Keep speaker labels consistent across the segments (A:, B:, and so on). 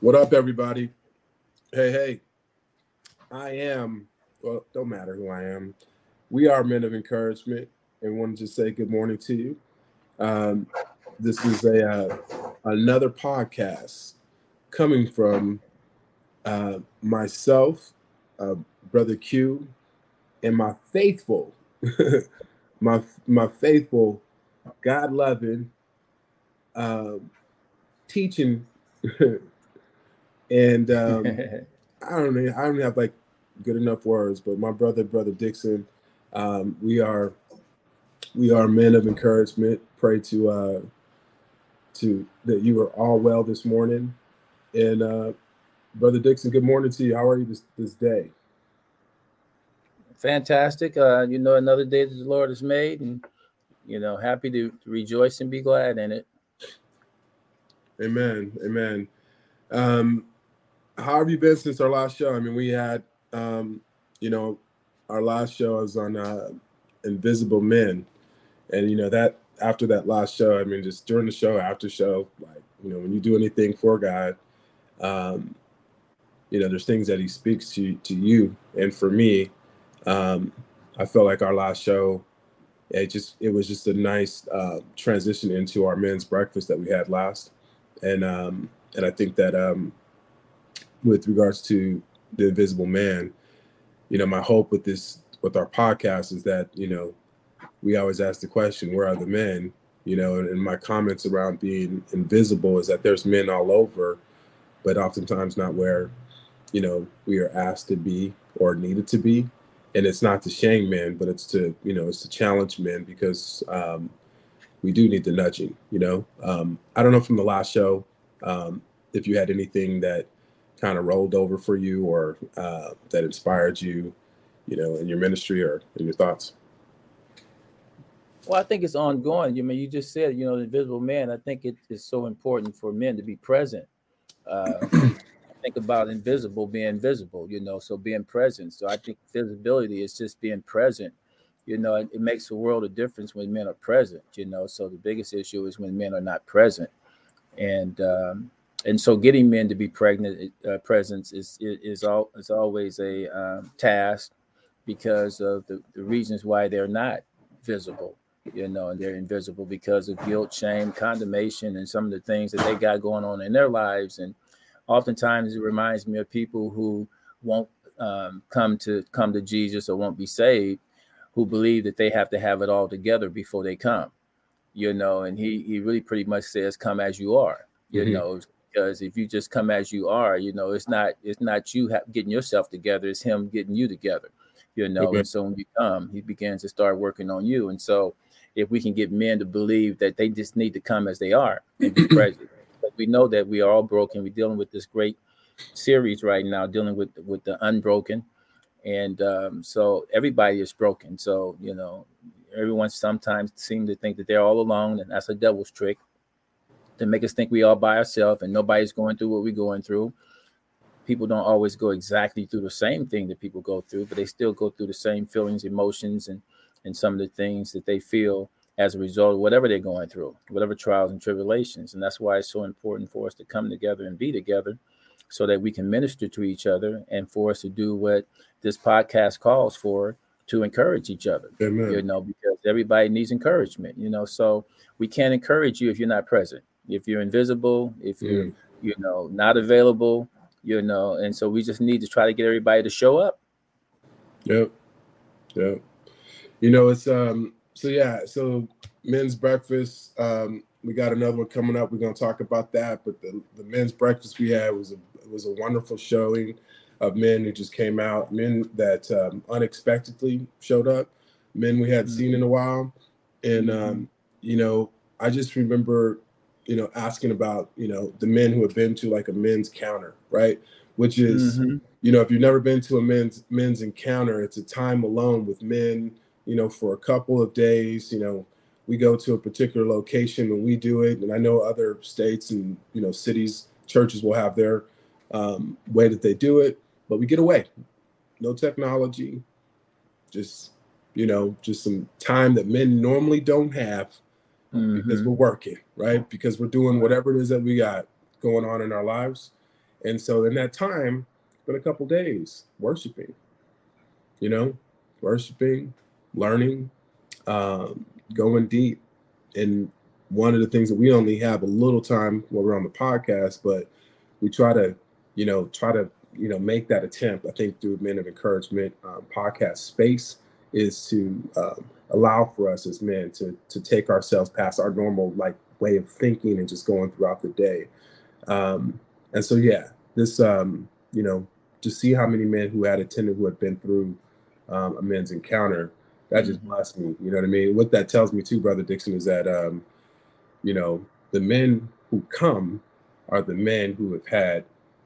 A: What up, everybody? Hey, hey. I am, well, don't matter who I am. We are men of encouragement and wanted to say good morning to you. Um, this is a uh, another podcast coming from uh, myself, uh, Brother Q, and my faithful, my my faithful, God loving, um, teaching and um, I don't know, I don't have like good enough words, but my brother, brother Dixon, um, we are we are men of encouragement. Pray to uh, to that you are all well this morning, and uh, brother Dixon, good morning to you. How are you this this day?
B: Fantastic. Uh, you know, another day that the Lord has made, and you know, happy to, to rejoice and be glad in it.
A: Amen. Amen. Um, how have you been since our last show? I mean, we had, um, you know, our last show was on uh, Invisible Men, and you know that after that last show, I mean, just during the show, after show, like you know, when you do anything for God, um, you know, there's things that He speaks to to you, and for me, um, I felt like our last show, it just it was just a nice uh, transition into our men's breakfast that we had last, and um, and I think that um, with regards to the invisible man you know my hope with this with our podcast is that you know we always ask the question where are the men? You know and, and my comments around being invisible is that there's men all over but oftentimes not where you know we are asked to be or needed to be. And it's not to shame men but it's to you know it's to challenge men because um, we do need the nudging you know? Um, i don't know from the last show um, if you had anything that kind of rolled over for you or uh, that inspired you, you know, in your ministry or in your thoughts?
B: Well, I think it's ongoing. You I mean you just said, you know, the invisible man. I think it is so important for men to be present. Uh, think about invisible being visible, you know, so being present. So I think visibility is just being present. You know, it, it makes a world of difference when men are present. You know, so the biggest issue is when men are not present, and um, and so getting men to be pregnant uh, presence is is all is always a um, task because of the, the reasons why they're not visible you know and they're invisible because of guilt shame condemnation and some of the things that they got going on in their lives and oftentimes it reminds me of people who won't um, come to come to jesus or won't be saved who believe that they have to have it all together before they come you know and he he really pretty much says come as you are you mm-hmm. know because if you just come as you are, you know, it's not it's not you ha- getting yourself together; it's him getting you together. You know, okay. and so when you come, he begins to start working on you. And so, if we can get men to believe that they just need to come as they are and be present, but we know that we are all broken. We're dealing with this great series right now, dealing with with the unbroken, and um, so everybody is broken. So you know, everyone sometimes seems to think that they're all alone, and that's a devil's trick to make us think we all by ourselves and nobody's going through what we're going through. People don't always go exactly through the same thing that people go through, but they still go through the same feelings, emotions, and and some of the things that they feel as a result of whatever they're going through, whatever trials and tribulations. And that's why it's so important for us to come together and be together so that we can minister to each other and for us to do what this podcast calls for to encourage each other. Amen. You know, because everybody needs encouragement, you know. So we can't encourage you if you're not present if you're invisible, if you're mm. you know not available, you know, and so we just need to try to get everybody to show up.
A: Yep. Yep. You know, it's um so yeah, so men's breakfast. Um, we got another one coming up. We're gonna talk about that. But the, the men's breakfast we had was a was a wonderful showing of men who just came out, men that um, unexpectedly showed up, men we hadn't mm-hmm. seen in a while. And mm-hmm. um, you know, I just remember you know, asking about, you know, the men who have been to like a men's counter, right? Which is, mm-hmm. you know, if you've never been to a men's men's encounter, it's a time alone with men, you know, for a couple of days. You know, we go to a particular location and we do it. And I know other states and you know cities, churches will have their um, way that they do it, but we get away. No technology, just you know, just some time that men normally don't have mm-hmm. because we're working, right? Because we're doing whatever it is that we got going on in our lives. And so in that time, been a couple days worshiping, you know, worshiping, learning, um, going deep. And one of the things that we only have a little time while we're on the podcast, but we try to, you know, try to, you know, make that attempt. I think through Men of Encouragement um, podcast space is to um, allow for us as men to to take ourselves past our normal like way of thinking and just going throughout the day. Um, and so, yeah, this, um, you know, to see how many men who had attended who had been through um, a men's encounter, that just mm-hmm. blessed me. You know what I mean? What that tells me too, brother Dixon, is that um, you know the men who come are the men who have had,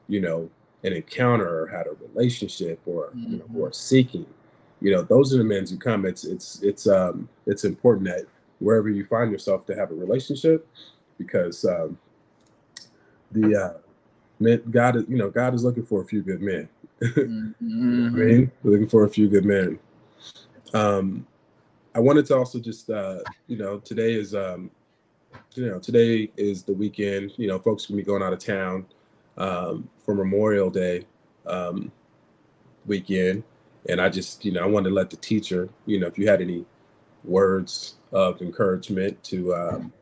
A: you know, an encounter or had a relationship or mm-hmm. you know who mm-hmm. are seeking. You know, those are the men who come. It's it's it's um it's important that wherever you find yourself to have a relationship, because um, the uh, men, God is you know God is looking for a few good men. mm-hmm. I mean, looking for a few good men. Um, I wanted to also just uh, you know today is um, you know today is the weekend. You know, folks can be going out of town um, for Memorial Day um, weekend, and I just you know I wanted to let the teacher you know if you had any words of encouragement to um,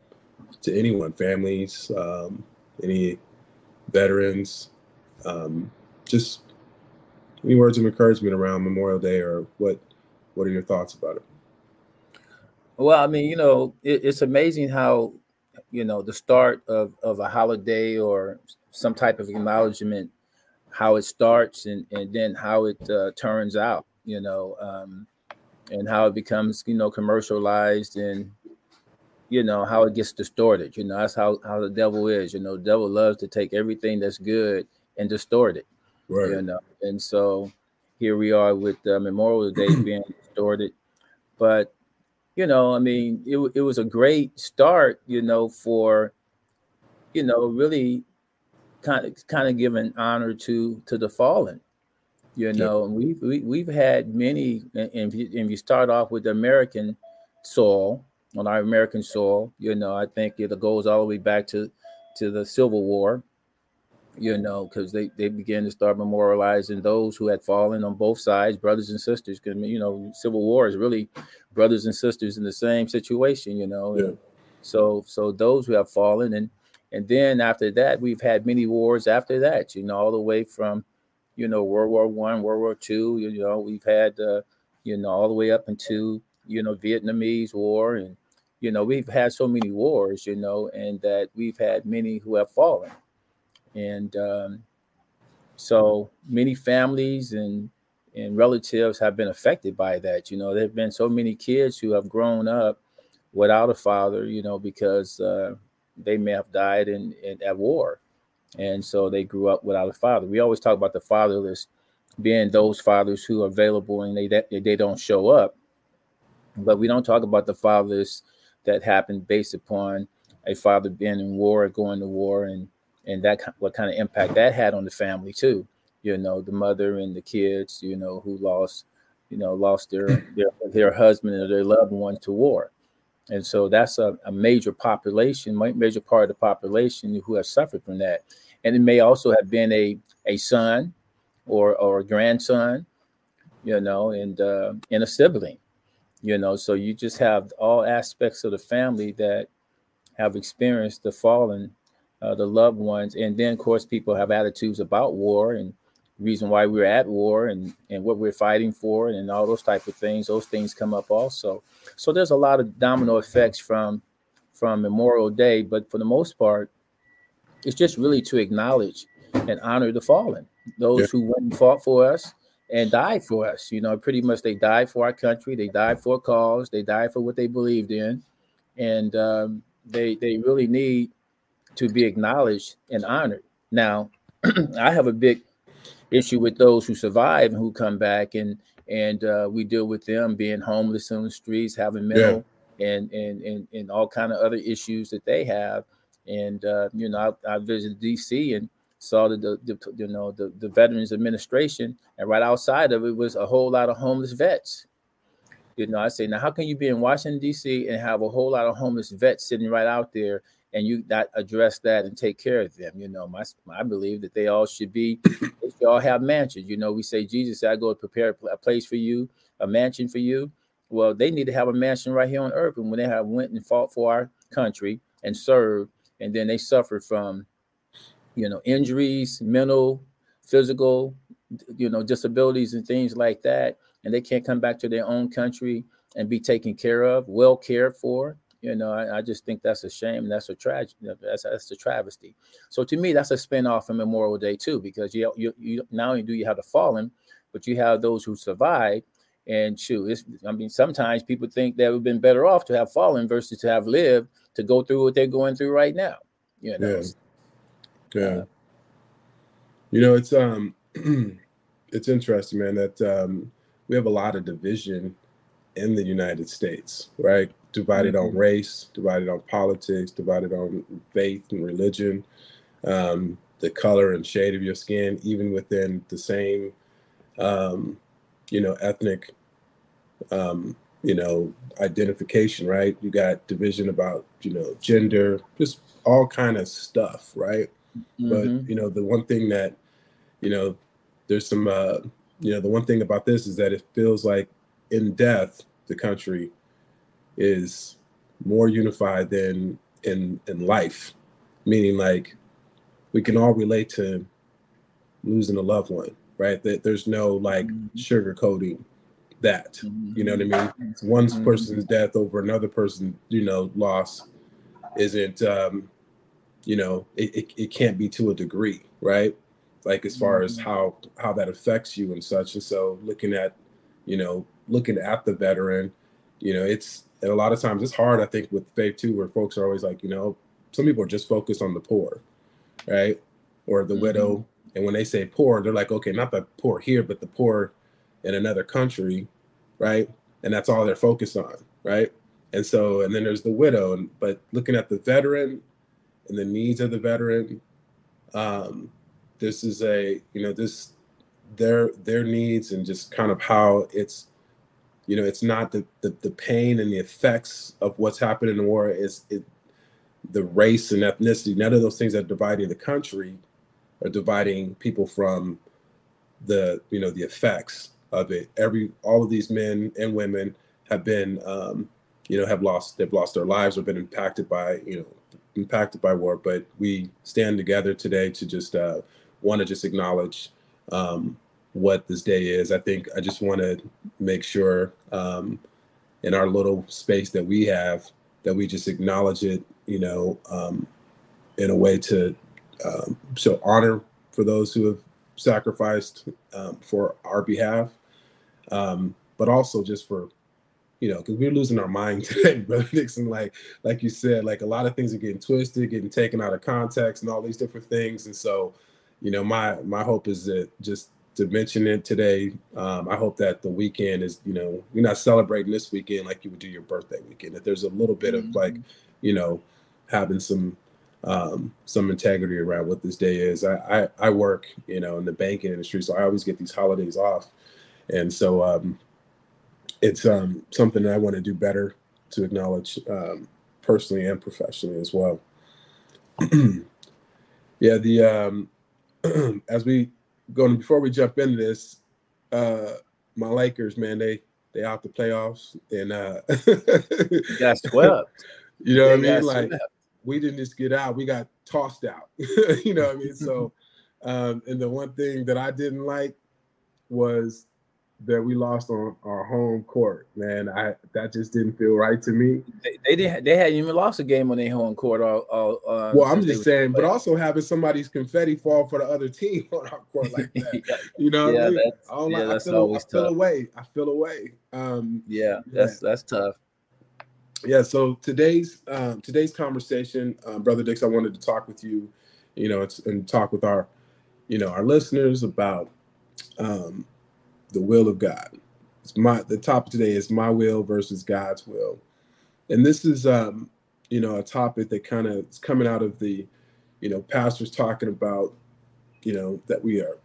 A: to anyone, families, um, any veterans, um, just any words of encouragement around Memorial Day, or what what are your thoughts about it?
B: Well, I mean, you know, it, it's amazing how you know the start of of a holiday or some type of acknowledgement, how it starts and and then how it uh, turns out. You know, um, and how it becomes you know commercialized and you know how it gets distorted. You know that's how how the devil is. You know the devil loves to take everything that's good and distort it right. you know and so here we are with uh, memorial day being distorted. But you know i mean it, it was a great start you know for you know really kind of kind of giving honor to to the fallen you know, we've we, have we have had many, and if, you, if you start off with the American soil, on our American soil, you know, I think it goes all the way back to to the Civil War, you know, because they they began to start memorializing those who had fallen on both sides, brothers and sisters. Because you know, Civil War is really brothers and sisters in the same situation, you know. Yeah. So so those who have fallen, and and then after that, we've had many wars after that, you know, all the way from you know, World War One, World War Two. You know, we've had, uh, you know, all the way up into, you know, Vietnamese War, and you know, we've had so many wars, you know, and that we've had many who have fallen, and um, so many families and and relatives have been affected by that. You know, there have been so many kids who have grown up without a father, you know, because uh, they may have died in, in at war and so they grew up without a father. We always talk about the fatherless being those fathers who are available and they they don't show up, but we don't talk about the fathers that happened based upon a father being in war, going to war, and and that what kind of impact that had on the family too. You know, the mother and the kids, you know, who lost, you know, lost their their, their husband or their loved one to war. And so that's a, a major population, major part of the population who have suffered from that and it may also have been a a son or or a grandson, you know, and uh, and a sibling, you know. So you just have all aspects of the family that have experienced the fallen, uh, the loved ones, and then of course people have attitudes about war and reason why we're at war and and what we're fighting for and all those type of things. Those things come up also. So there's a lot of domino effects from from Memorial Day, but for the most part, it's just really to acknowledge and honor the fallen, those yeah. who went and fought for us and died for us. You know, pretty much they died for our country, they died for a cause, they died for what they believed in, and um, they they really need to be acknowledged and honored. Now, I have a big issue with those who survive and who come back, and and uh, we deal with them being homeless on the streets, having mental yeah. and, and and and all kind of other issues that they have and uh, you know, I, I, visited DC and saw the, the, the, you know the, the Veterans Administration, and right outside of it was a whole lot of homeless vets. You know, I say, now how can you be in Washington D.C. and have a whole lot of homeless vets sitting right out there, and you not address that and take care of them. You know, my I believe that they all should be, they should all have mansions. You know, we say Jesus "I go prepare a place for you, a mansion for you." Well, they need to have a mansion right here on earth. And when they have went and fought for our country and served, and then they suffered from, you know, injuries, mental, physical, you know, disabilities and things like that, and they can't come back to their own country and be taken care of, well cared for. You know, I, I just think that's a shame. That's a tragedy. That's that's a travesty. So to me, that's a spinoff from Memorial Day too, because you you, you not only do you have the fallen, but you have those who survived. And shoot, it's, I mean, sometimes people think that would have been better off to have fallen versus to have lived to go through what they're going through right now. You know.
A: Yeah. yeah. Uh, you know, it's um, it's interesting, man. That um, we have a lot of division in the United States, right? Divided mm-hmm. on race, divided on politics, divided on faith and religion, um, the color and shade of your skin, even within the same, um, you know, ethnic, um, you know, identification, right? You got division about, you know, gender, just all kind of stuff, right? Mm-hmm. But you know, the one thing that, you know, there's some, uh, you know, the one thing about this is that it feels like in death, the country is more unified than in in life, meaning like we can all relate to losing a loved one, right? That there's no like mm-hmm. sugarcoating that. Mm-hmm. You know what I mean? One mm-hmm. person's death over another person, you know, loss isn't um, you know, it, it, it can't be to a degree, right? Like as far as mm-hmm. how how that affects you and such. And so looking at you know, looking at the veteran, you know, it's and a lot of times it's hard, I think, with faith too, where folks are always like, you know, some people are just focused on the poor, right? Or the mm-hmm. widow. And when they say poor, they're like, okay, not the poor here, but the poor in another country, right? And that's all they're focused on, right? And so, and then there's the widow, and but looking at the veteran and the needs of the veteran, um, this is a, you know, this their their needs and just kind of how it's you know it's not the the, the pain and the effects of what's happened in the war is it the race and ethnicity none of those things that are dividing the country are dividing people from the you know the effects of it. Every all of these men and women have been um, you know have lost they've lost their lives or been impacted by you know impacted by war. But we stand together today to just uh, want to just acknowledge um, what this day is. I think I just want to make sure um, in our little space that we have that we just acknowledge it, you know, um, in a way to um, show honor for those who have sacrificed um, for our behalf, um, but also just for you know, because we're losing our mind today, brother Dixon. Like, like you said, like a lot of things are getting twisted, getting taken out of context, and all these different things. And so, you know, my my hope is that just to mention it today. Um, I hope that the weekend is, you know, you're not celebrating this weekend like you would do your birthday weekend. That there's a little bit mm-hmm. of like, mm-hmm. you know, having some um, some integrity around what this day is. I, I, I work, you know, in the banking industry, so I always get these holidays off, and so um, it's um, something that I want to do better to acknowledge um, personally and professionally as well. yeah, the um, as we going before we jump into this, uh my Lakers, man, they they out the playoffs and uh
B: got swept.
A: You know they what I mean? Like swept. we didn't just get out, we got tossed out. you know what I mean? So um and the one thing that I didn't like was that we lost on our home court, man. I that just didn't feel right to me.
B: They, they didn't. They hadn't even lost a game on their home court. All, all
A: uh, well, I'm just saying, but also having somebody's confetti fall for the other team on our court like that. yeah. You know, yeah, I, mean? I, don't yeah, like, I feel, I feel away. I feel away. Um,
B: yeah, that's yeah. that's tough.
A: Yeah. So today's um, today's conversation, um, brother Dix, I wanted to talk with you, you know, and talk with our, you know, our listeners about. Um, the will of God. It's my the topic today is my will versus God's will, and this is um, you know a topic that kind of is coming out of the, you know, pastors talking about, you know, that we are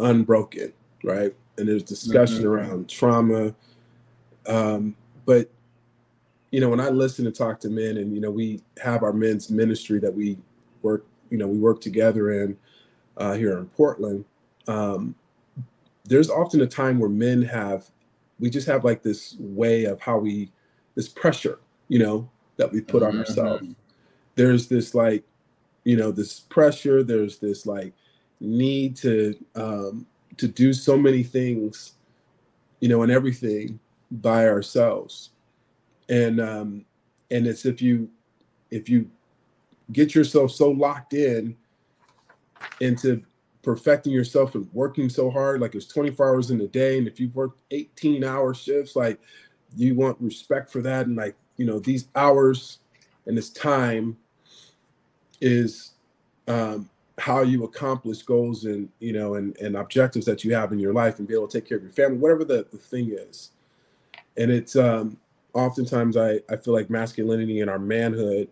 A: unbroken, right? And there's discussion mm-hmm. around trauma, um, but you know, when I listen and talk to men, and you know, we have our men's ministry that we work, you know, we work together in uh, here in Portland. Um, there's often a time where men have, we just have like this way of how we, this pressure, you know, that we put on mm-hmm. ourselves. There's this like, you know, this pressure. There's this like need to um, to do so many things, you know, and everything by ourselves and um and it's if you if you get yourself so locked in into perfecting yourself and working so hard like it's 24 hours in a day and if you've worked 18 hour shifts like you want respect for that and like you know these hours and this time is um how you accomplish goals and you know and, and objectives that you have in your life and be able to take care of your family whatever the, the thing is. And it's um oftentimes I, I feel like masculinity and our manhood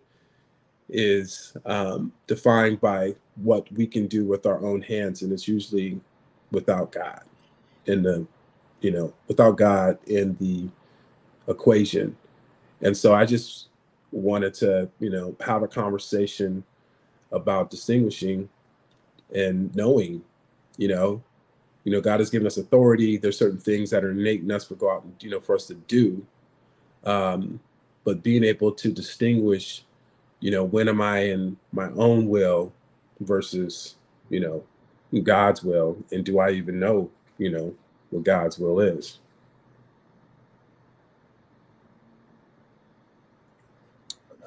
A: is um, defined by what we can do with our own hands and it's usually without god. In the you know without god in the equation. And so i just wanted to you know have a conversation about distinguishing and knowing you know you know god has given us authority. There's certain things that are innate in us for go out and you know for us to do. Um, but being able to distinguish, you know, when am I in my own will versus, you know, God's will, and do I even know, you know, what God's will is?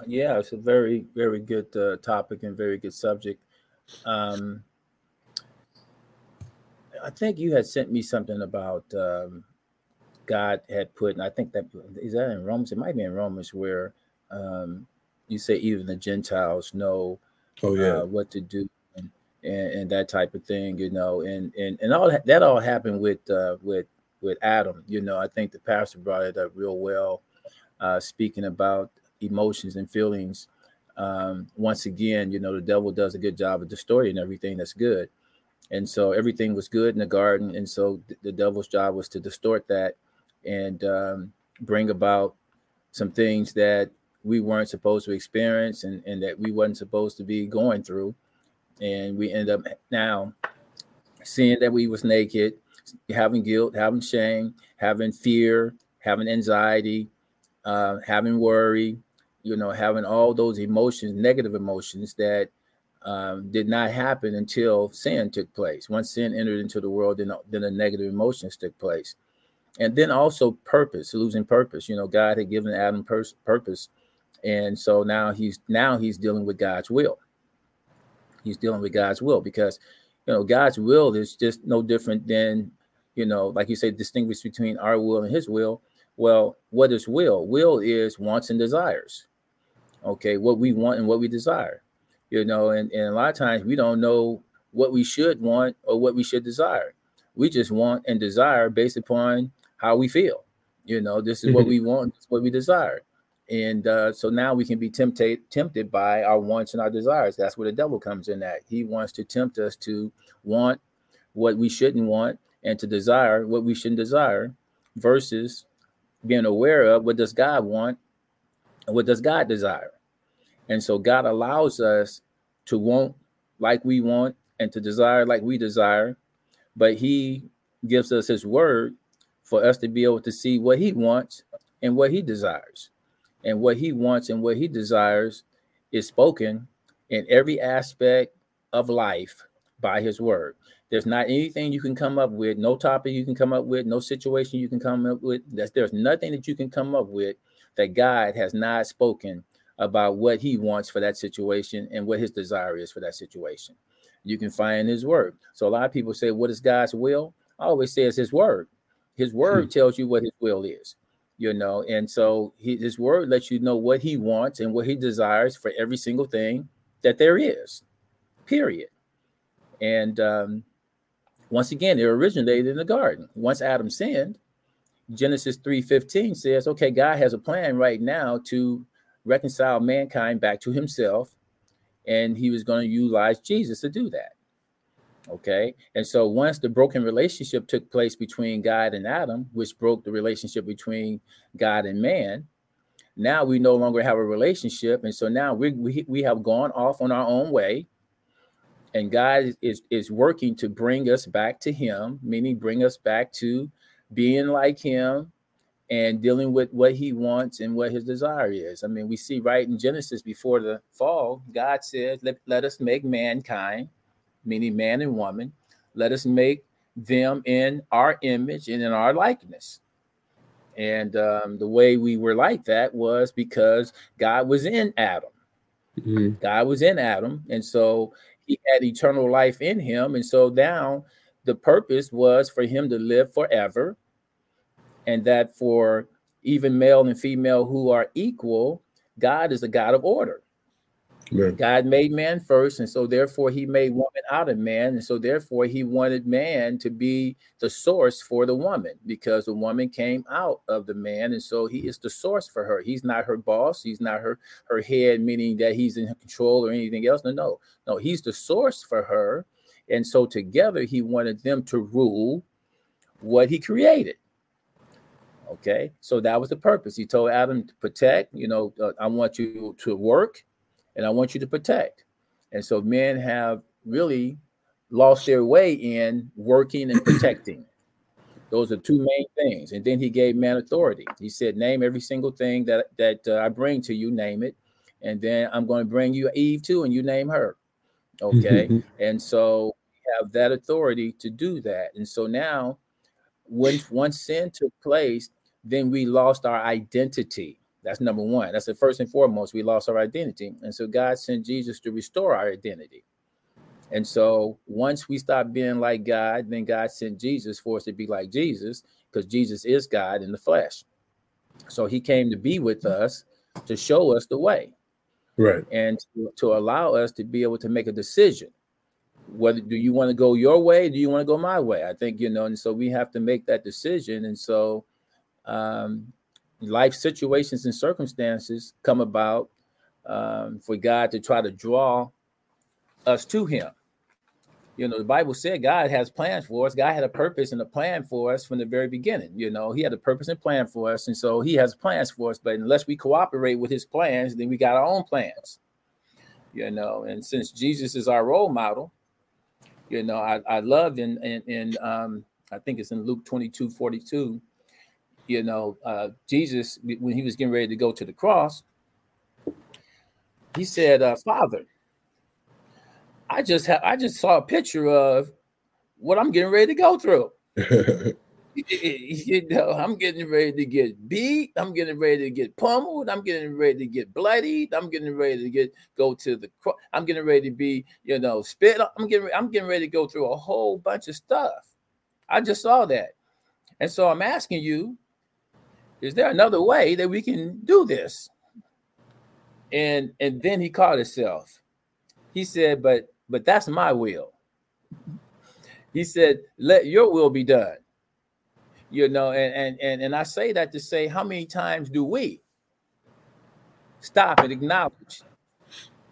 B: Yeah, it's a very, very good uh, topic and very good subject. Um, I think you had sent me something about um, God had put, and I think that is that in Romans. It might be in Romans where um, you say even the Gentiles know
A: oh, yeah.
B: Uh, what to do and, and, and, that type of thing, you know, and and and all that, that all happened with uh, with with Adam. You know, I think the pastor brought it up real well, uh, speaking about emotions and feelings. Um, once again, you know, the devil does a good job of distorting everything that's good. And so everything was good in the garden. And so the devil's job was to distort that and um, bring about some things that we weren't supposed to experience and, and that we wasn't supposed to be going through. And we end up now seeing that we was naked having guilt having shame having fear having anxiety uh, having worry you know having all those emotions negative emotions that um, did not happen until sin took place. Once sin entered into the world then, then the negative emotions took place. And then also purpose losing purpose. You know god had given adam pers- purpose and so now he's now he's dealing with god's will. He's dealing with god's will because you know god's will is just no different than you know like you say distinguish between our will and his will. Well what is will? Will is wants and desires. Okay what we want and what we desire. You know and, and a lot of times we don't know what we should want or what we should desire. We just want and desire based upon how we feel. You know, this is what we want, this is what we desire. And uh, so now we can be tempted tempted by our wants and our desires. That's where the devil comes in at. He wants to tempt us to want what we shouldn't want and to desire what we shouldn't desire versus being aware of what does God want and what does God desire. And so God allows us to want like we want and to desire like we desire, but he gives us his word for us to be able to see what he wants and what he desires. And what he wants and what he desires is spoken in every aspect of life by his word. There's not anything you can come up with, no topic you can come up with, no situation you can come up with. That's, there's nothing that you can come up with that God has not spoken about what he wants for that situation and what his desire is for that situation. You can find his word. So a lot of people say, What is God's will? I always say it's his word. His word hmm. tells you what his will is, you know, and so he, his word lets you know what he wants and what he desires for every single thing that there is, period. And um, once again, it originated in the garden. Once Adam sinned, Genesis 3:15 says, okay, God has a plan right now to reconcile mankind back to himself, and he was going to utilize Jesus to do that. Okay. And so once the broken relationship took place between God and Adam, which broke the relationship between God and man, now we no longer have a relationship. And so now we, we, we have gone off on our own way. And God is, is working to bring us back to Him, meaning bring us back to being like Him and dealing with what He wants and what His desire is. I mean, we see right in Genesis before the fall, God says, let, let us make mankind, meaning man and woman, let us make them in our image and in our likeness. And um, the way we were like that was because God was in Adam. Mm-hmm. God was in Adam. And so he had eternal life in him. And so now the purpose was for him to live forever. And that for even male and female who are equal, God is a God of order. God made man first, and so therefore he made woman out of man, and so therefore he wanted man to be the source for the woman because the woman came out of the man, and so he is the source for her. He's not her boss, he's not her her head, meaning that he's in control or anything else. No, no, no, he's the source for her, and so together he wanted them to rule what he created. Okay, so that was the purpose. He told Adam to protect. You know, uh, I want you to work and I want you to protect. And so men have really lost their way in working and protecting. Those are two main things. And then he gave man authority. He said, "Name every single thing that that uh, I bring to you. Name it, and then I'm going to bring you Eve too, and you name her." Okay, and so we have that authority to do that. And so now, when once sin took place, then we lost our identity. That's number one. That's the first and foremost. We lost our identity. And so God sent Jesus to restore our identity. And so once we stop being like God, then God sent Jesus for us to be like Jesus, because Jesus is God in the flesh. So he came to be with us to show us the way.
A: Right.
B: And to, to allow us to be able to make a decision. Whether do you want to go your way? Do you want to go my way? I think, you know, and so we have to make that decision. And so um, life situations and circumstances come about um, for God to try to draw us to Him. You know, the Bible said God has plans for us. God had a purpose and a plan for us from the very beginning. You know, He had a purpose and plan for us. And so He has plans for us. But unless we cooperate with His plans, then we got our own plans. You know, and since Jesus is our role model, you know, I, I loved in, in, in um, I think it's in Luke 22 42 you know, uh, Jesus, when he was getting ready to go to the cross, he said, uh, Father, I just have I just saw a picture of what I'm getting ready to go through. you know, I'm getting ready to get beat. I'm getting ready to get pummeled. I'm getting ready to get bloodied. I'm getting ready to get go to the. Cross, I'm getting ready to be, you know, spit. I'm getting. I'm getting ready to go through a whole bunch of stuff. I just saw that, and so I'm asking you, is there another way that we can do this? And and then he called himself. He said, but but that's my will. He said, let your will be done. You know, and and and, and I say that to say how many times do we stop and acknowledge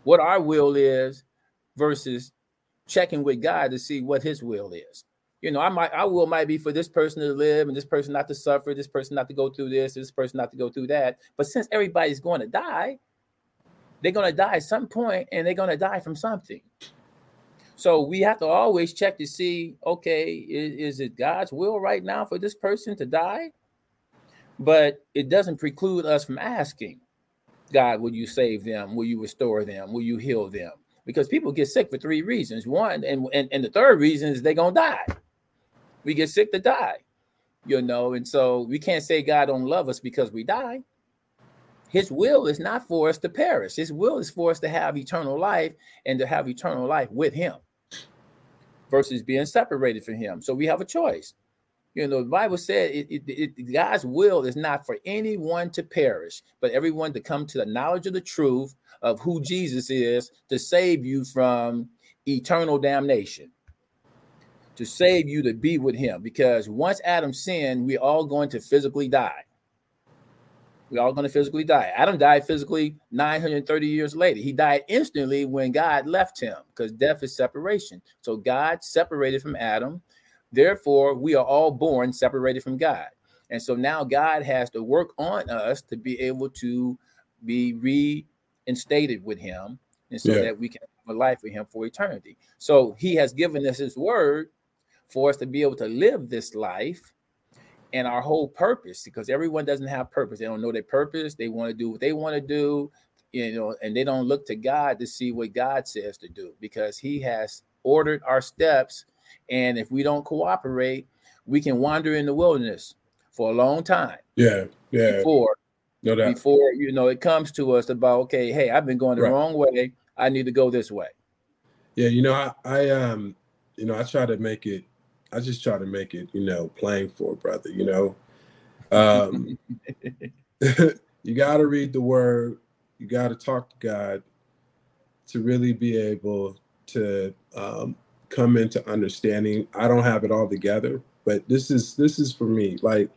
B: what our will is versus checking with God to see what his will is you know, I might I will might be for this person to live and this person not to suffer, this person not to go through this, this person not to go through that. But since everybody's going to die, they're going to die at some point and they're going to die from something. So we have to always check to see, okay, is, is it God's will right now for this person to die? But it doesn't preclude us from asking, God, will you save them? Will you restore them? Will you heal them? Because people get sick for three reasons. One, and, and, and the third reason is they're gonna die we get sick to die, you know, and so we can't say God don't love us because we die. His will is not for us to perish. His will is for us to have eternal life and to have eternal life with him versus being separated from him. So we have a choice. You know, the Bible said it, it, it, God's will is not for anyone to perish, but everyone to come to the knowledge of the truth of who Jesus is to save you from eternal damnation to save you to be with him because once Adam sinned, we're all going to physically die. We're all going to physically die. Adam died physically 930 years later. He died instantly when God left him because death is separation. So God separated from Adam. Therefore, we are all born separated from God. And so now God has to work on us to be able to be reinstated with him and so yeah. that we can have a life with him for eternity. So he has given us his word for us to be able to live this life and our whole purpose because everyone doesn't have purpose. They don't know their purpose. They want to do what they want to do, you know, and they don't look to God to see what God says to do because he has ordered our steps. And if we don't cooperate, we can wander in the wilderness for a long time.
A: Yeah, yeah.
B: Before, no doubt. before you know, it comes to us about okay, hey, I've been going the right. wrong way. I need to go this way.
A: Yeah, you know, I, I um, you know, I try to make it. I just try to make it, you know, playing for brother. You know, um, you got to read the word. You got to talk to God to really be able to um, come into understanding. I don't have it all together, but this is this is for me like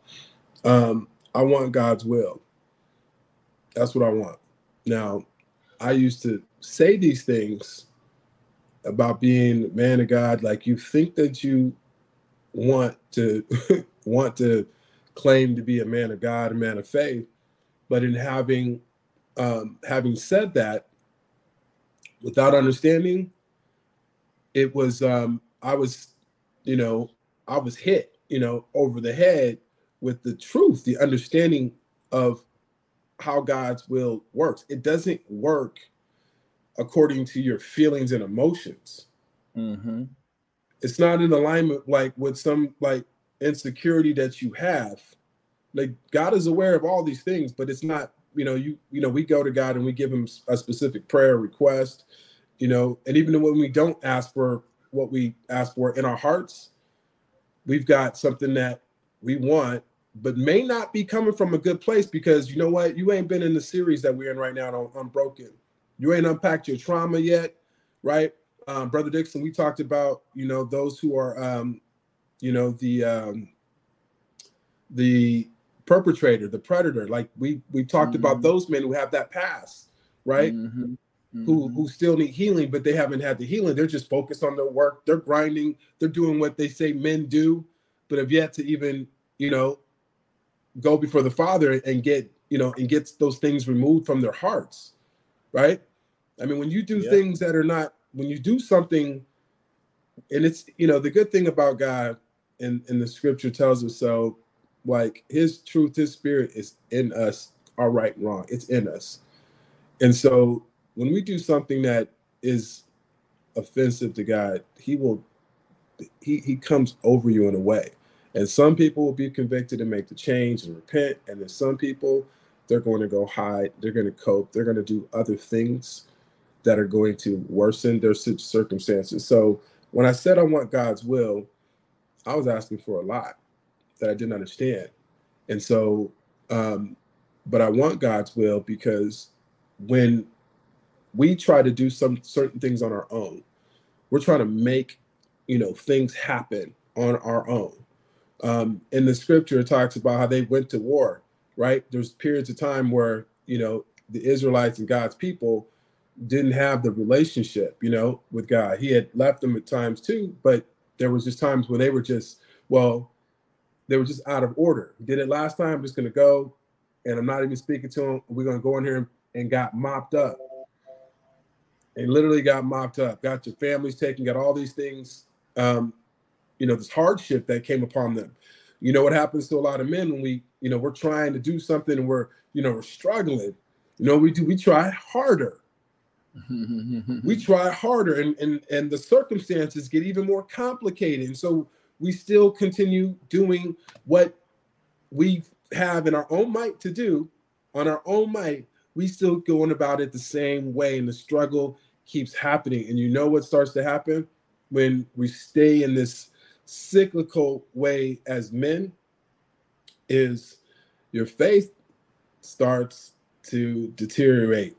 A: um i want god's will that's what i want now i used to say these things about being man of god like you think that you want to want to claim to be a man of god a man of faith but in having um having said that without understanding it was um i was you know I was hit, you know, over the head with the truth, the understanding of how God's will works. It doesn't work according to your feelings and emotions. Mm-hmm. It's not in alignment like with some like insecurity that you have. Like God is aware of all these things, but it's not, you know, you you know, we go to God and we give him a specific prayer request, you know, and even when we don't ask for what we ask for in our hearts, we've got something that we want, but may not be coming from a good place because you know what? You ain't been in the series that we're in right now on Unbroken. You ain't unpacked your trauma yet, right? Um, Brother Dixon, we talked about, you know, those who are, um, you know, the, um, the perpetrator, the predator. Like we we talked mm-hmm. about those men who have that past, right? Mm-hmm mm-hmm. who who still need healing, but they haven't had the healing. They're just focused on their work. They're grinding. They're doing what they say men do, but have yet to even you know go before the Father and get you know and get those things removed from their hearts, right? I mean, when you do yeah. things that are not when you do something, and it's you know the good thing about God and and the Scripture tells us so like his truth his spirit is in us our right wrong it's in us and so when we do something that is offensive to God, He will He He comes over you in a way. And some people will be convicted and make the change and repent. And then some people, they're going to go hide, they're going to cope, they're going to do other things that are going to worsen their circumstances. So when I said I want God's will, I was asking for a lot that I didn't understand. And so, um, but I want God's will because when we try to do some certain things on our own. We're trying to make, you know, things happen on our own. Um, in the scripture, it talks about how they went to war, right? There's periods of time where, you know, the Israelites and God's people didn't have the relationship, you know, with God. He had left them at times too, but there was just times when they were just, well, they were just out of order. Did it last time, I'm just gonna go, and I'm not even speaking to him. We're gonna go in here and, and got mopped up and literally got mopped up, got your families taken, got all these things, um, you know, this hardship that came upon them. You know what happens to a lot of men when we, you know, we're trying to do something and we're, you know, we're struggling. You know, we do we try harder. We try harder and, and and the circumstances get even more complicated. And so we still continue doing what we have in our own might to do. On our own might we still going about it the same way and the struggle keeps happening. And you know what starts to happen? When we stay in this cyclical way as men is your faith starts to deteriorate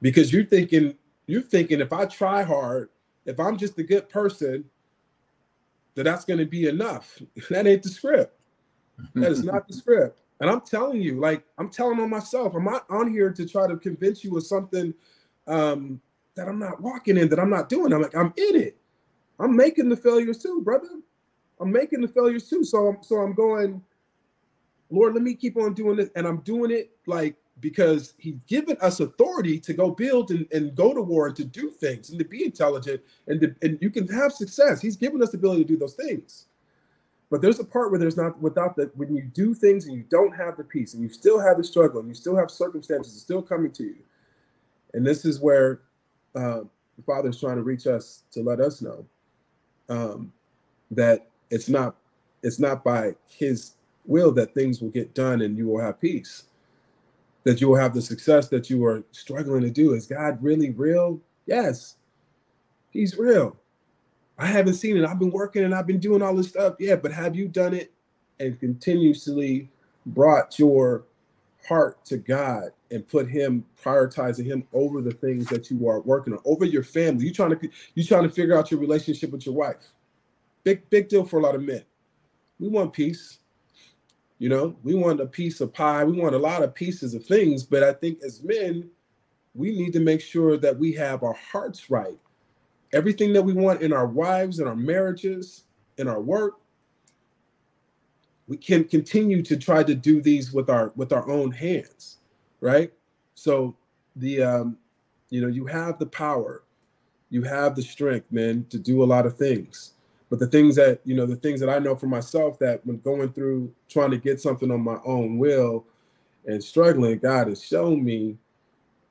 A: because you're thinking you're thinking if i try hard if i'm just a good person that that's going to be enough that ain't the script that is not the script and I'm telling you, like I'm telling on myself, I'm not on here to try to convince you of something um, that I'm not walking in, that I'm not doing. I'm like, I'm in it. I'm making the failures too, brother. I'm making the failures too. So I'm so I'm going, Lord, let me keep on doing this. And I'm doing it like because he's given us authority to go build and, and go to war and to do things and to be intelligent and, to, and you can have success. He's given us the ability to do those things. But there's a part where there's not without that when you do things and you don't have the peace and you still have the struggle and you still have circumstances still coming to you. And this is where uh, the Father is trying to reach us to let us know um, that it's not it's not by His will that things will get done and you will have peace that you will have the success that you are struggling to do. Is God really real? Yes, He's real. I haven't seen it. I've been working and I've been doing all this stuff. Yeah, but have you done it and continuously brought your heart to God and put Him prioritizing Him over the things that you are working on, over your family? You trying to you trying to figure out your relationship with your wife? Big big deal for a lot of men. We want peace. You know, we want a piece of pie. We want a lot of pieces of things. But I think as men, we need to make sure that we have our hearts right. Everything that we want in our wives, in our marriages, in our work, we can continue to try to do these with our with our own hands, right? So the um, you know, you have the power, you have the strength, man, to do a lot of things but the things that you know the things that i know for myself that when going through trying to get something on my own will and struggling god has shown me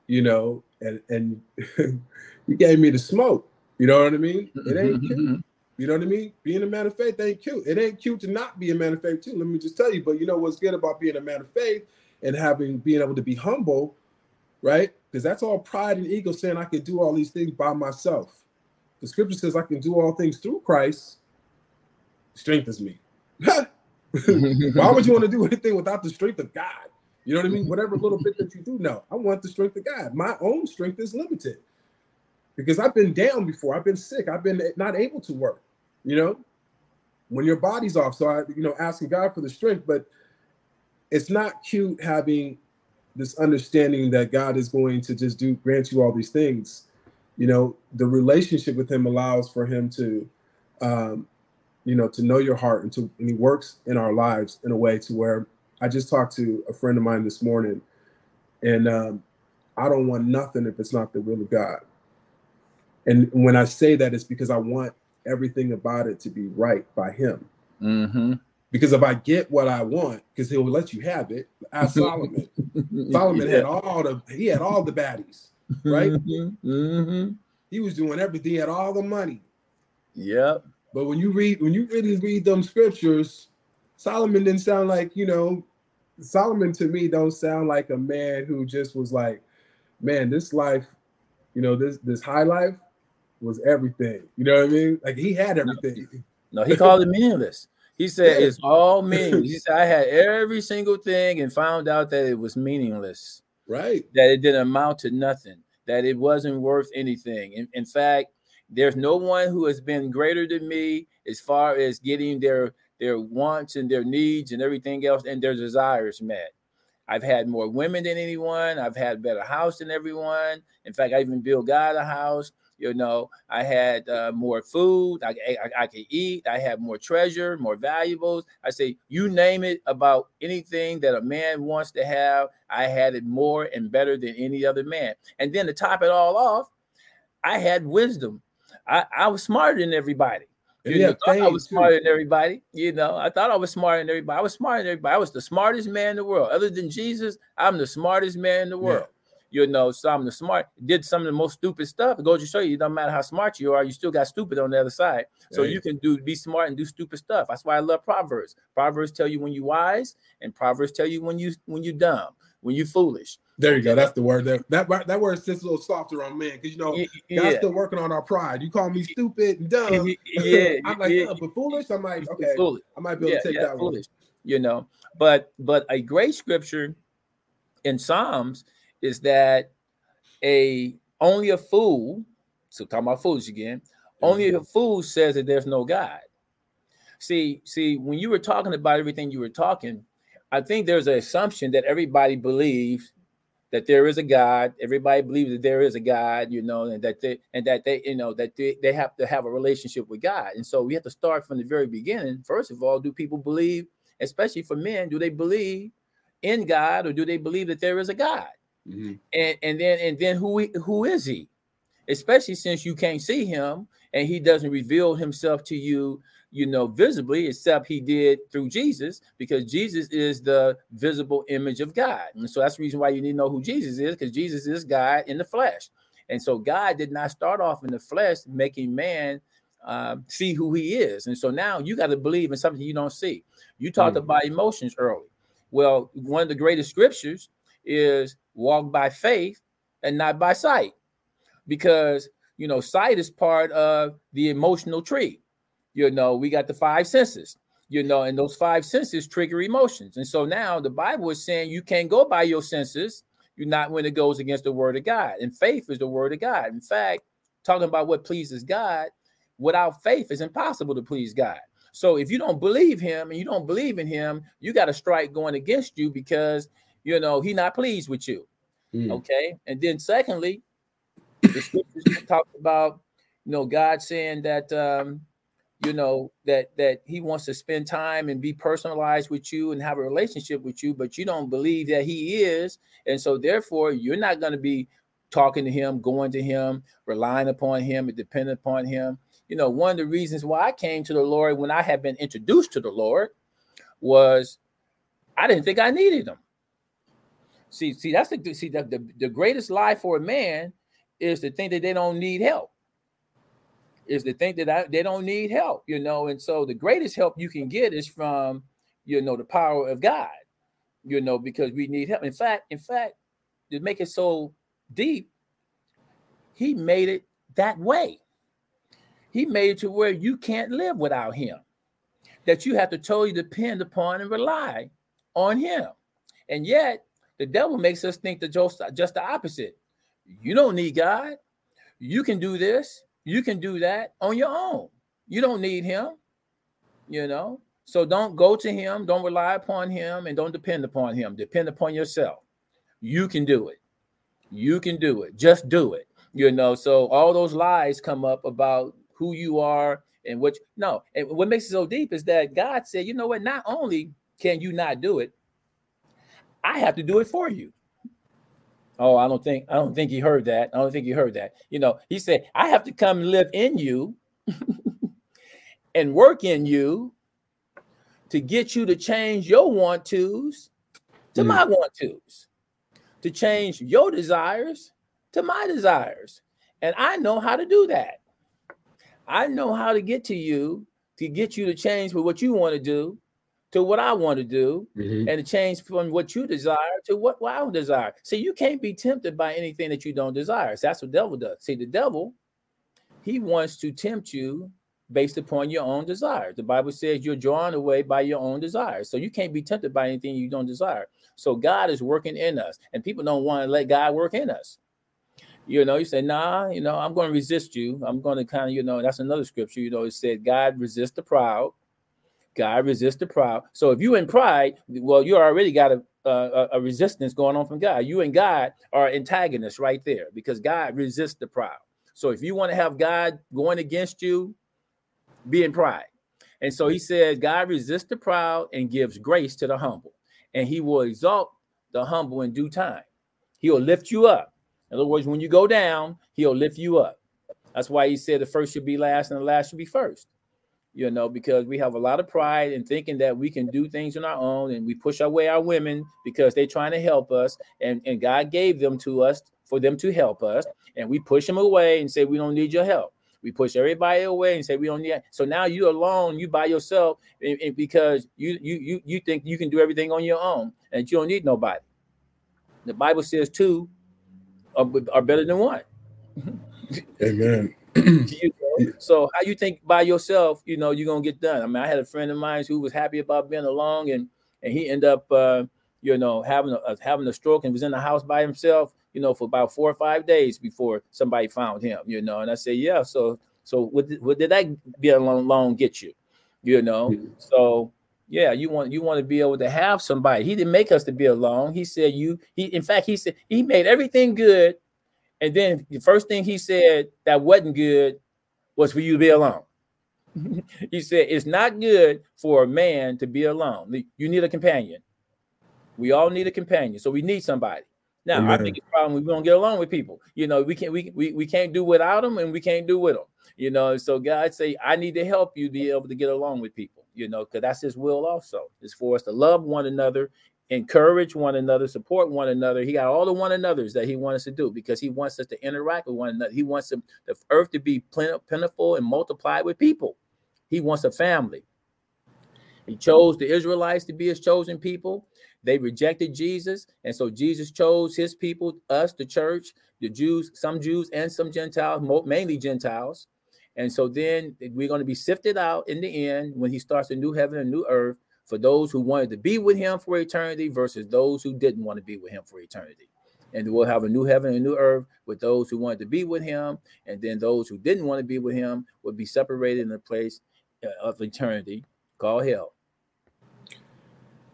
A: you know and and he gave me the smoke. You know what i mean? It ain't cute. mm-hmm. you know what i mean? Being a man of faith ain't cute. It ain't cute to not be a man of faith too let me just tell you. But you know what's good about being a man of faith and having being able to be humble right? Because that's all pride and ego saying i can do all these things by myself the scripture says I can do all things through Christ, strengthens me. Why would you want to do anything without the strength of God? You know what I mean? Whatever little bit that you do know, I want the strength of God. My own strength is limited because I've been down before. I've been sick. I've been not able to work. You know, when your body's off. So I, you know, asking God for the strength, but it's not cute having this understanding that God is going to just do grant you all these things you know the relationship with him allows for him to um, you know to know your heart and to and he works in our lives in a way to where i just talked to a friend of mine this morning and um, i don't want nothing if it's not the will of god and when i say that it's because i want everything about it to be right by him
B: mm-hmm.
A: because if i get what i want because he'll let you have it ask solomon solomon yeah. had all the he had all the baddies right?
B: Mm-hmm. Mm-hmm.
A: He was doing everything. He had all the money.
B: Yep.
A: But when you read, when you really read them scriptures, Solomon didn't sound like you know. Solomon to me don't sound like a man who just was like, man, this life, you know, this this high life was everything. You know what I mean? Like he had everything.
B: No, he called it meaningless. He said yeah. it's all meaningless. He said I had every single thing and found out that it was meaningless.
A: Right.
B: That it didn't amount to nothing, that it wasn't worth anything. In, in fact, there's no one who has been greater than me as far as getting their their wants and their needs and everything else and their desires met. I've had more women than anyone. I've had better house than everyone. In fact, I even built God a house. You know, I had uh, more food. I, I, I could eat. I had more treasure, more valuables. I say, you name it about anything that a man wants to have. I had it more and better than any other man. And then to top it all off, I had wisdom. I, I was smarter than everybody. You yeah, know, I was smarter than everybody. You know, I thought I was smarter than everybody. I was smarter than everybody. I was the smartest man in the world. Other than Jesus, I'm the smartest man in the world you know, some the smart did some of the most stupid stuff. It goes to show you, it doesn't matter how smart you are, you still got stupid on the other side. So right. you can do be smart and do stupid stuff. That's why I love Proverbs. Proverbs tell you when you wise, and Proverbs tell you when you when you dumb, when you foolish.
A: There you go. That's the word. That that, that word sits a little softer on men because you know yeah. God's still working on our pride. You call me stupid and dumb.
B: Yeah,
A: I'm like, yeah. but foolish. I'm like, okay, foolish. I might be able yeah, to take that foolish. one.
B: You know, but but a great scripture in Psalms is that a only a fool, so talking about fools again, only a fool says that there's no God. See, see, when you were talking about everything you were talking, I think there's an assumption that everybody believes that there is a God. Everybody believes that there is a God, you know, and that they and that they, you know, that they, they have to have a relationship with God. And so we have to start from the very beginning. First of all, do people believe especially for men, do they believe in God or do they believe that there is a God? Mm-hmm. And and then and then who who is he? Especially since you can't see him and he doesn't reveal himself to you, you know, visibly, except he did through Jesus, because Jesus is the visible image of God. And so that's the reason why you need to know who Jesus is, because Jesus is God in the flesh. And so God did not start off in the flesh making man uh, see who he is. And so now you got to believe in something you don't see. You talked mm. about emotions early. Well, one of the greatest scriptures is walk by faith and not by sight, because you know sight is part of the emotional tree. You know, we got the five senses. You know, and those five senses trigger emotions. And so now the Bible is saying you can't go by your senses. You're not when it goes against the word of God. And faith is the word of God. In fact, talking about what pleases God, without faith it's impossible to please God. So if you don't believe him and you don't believe in him, you got a strike going against you because you know he not pleased with you. Mm. Okay. And then secondly, the scriptures talk about you know God saying that um you know that that he wants to spend time and be personalized with you and have a relationship with you but you don't believe that he is and so therefore you're not going to be talking to him going to him relying upon him and depending upon him you know, one of the reasons why I came to the Lord when I had been introduced to the Lord was I didn't think I needed him. See, see, that's the see the, the, the greatest lie for a man is to think that they don't need help. Is to think that I, they don't need help, you know, and so the greatest help you can get is from, you know, the power of God, you know, because we need help. In fact, in fact, to make it so deep, He made it that way. He made it to where you can't live without him, that you have to totally depend upon and rely on him. And yet, the devil makes us think that just, just the opposite. You don't need God. You can do this, you can do that on your own. You don't need him, you know. So don't go to him, don't rely upon him, and don't depend upon him. Depend upon yourself. You can do it. You can do it. Just do it. You know, so all those lies come up about who you are and what no and what makes it so deep is that god said you know what not only can you not do it i have to do it for you. Oh i don't think i don't think he heard that. I don't think he heard that. You know he said i have to come live in you and work in you to get you to change your want tos to mm. my want tos to change your desires to my desires. And i know how to do that. I know how to get to you to get you to change for what you want to do to what I want to do mm-hmm. and to change from what you desire to what, what I desire. See, you can't be tempted by anything that you don't desire. So that's what the devil does. See, the devil, he wants to tempt you based upon your own desires. The Bible says you're drawn away by your own desires. So you can't be tempted by anything you don't desire. So God is working in us, and people don't want to let God work in us. You know, you say, nah, you know, I'm going to resist you. I'm going to kind of, you know, that's another scripture, you know, it said, God resist the proud. God resists the proud. So if you in pride, well, you already got a, a, a resistance going on from God. You and God are antagonists right there because God resists the proud. So if you want to have God going against you, be in pride. And so he says, God resists the proud and gives grace to the humble, and he will exalt the humble in due time. He will lift you up. In other words, when you go down, he'll lift you up. That's why he said the first should be last and the last should be first. You know, because we have a lot of pride in thinking that we can do things on our own and we push away our women because they're trying to help us. And, and God gave them to us for them to help us. And we push them away and say, we don't need your help. We push everybody away and say we don't need. So now you're alone, you by yourself, and, and because you you you you think you can do everything on your own and you don't need nobody. The Bible says two are, are better than one.
A: Amen.
B: you know? So how you think by yourself, you know, you're gonna get done. I mean, I had a friend of mine who was happy about being along, and and he ended up, uh, you know, having a, uh, having a stroke and was in the house by himself, you know, for about four or five days before somebody found him, you know. And I said, yeah. So so what did, what did that be alone get you, you know? Mm-hmm. So yeah, you want you want to be able to have somebody. He didn't make us to be alone. He said you. He in fact he said he made everything good, and then the first thing he said that wasn't good was for you to be alone. he said, It's not good for a man to be alone. You need a companion. We all need a companion. So we need somebody. Now, Amen. I think it's problem we don't get along with people. You know, we can't we, we we can't do without them and we can't do with them. You know, so God say, I need to help you be able to get along with people, you know, because that's his will also. It's for us to love one another, encourage one another, support one another. He got all the one another's that he wants us to do because he wants us to interact with one another. He wants the, earth to be plentiful and multiplied with people. He wants a family. He chose the Israelites to be his chosen people. They rejected Jesus, and so Jesus chose his people, us, the church, the Jews, some Jews and some Gentiles, mainly Gentiles. And so then we're going to be sifted out in the end when he starts a new heaven and new earth for those who wanted to be with him for eternity versus those who didn't want to be with him for eternity. And we'll have a new heaven and a new earth with those who wanted to be with him, and then those who didn't want to be with him would be separated in a place uh, of eternity called hell.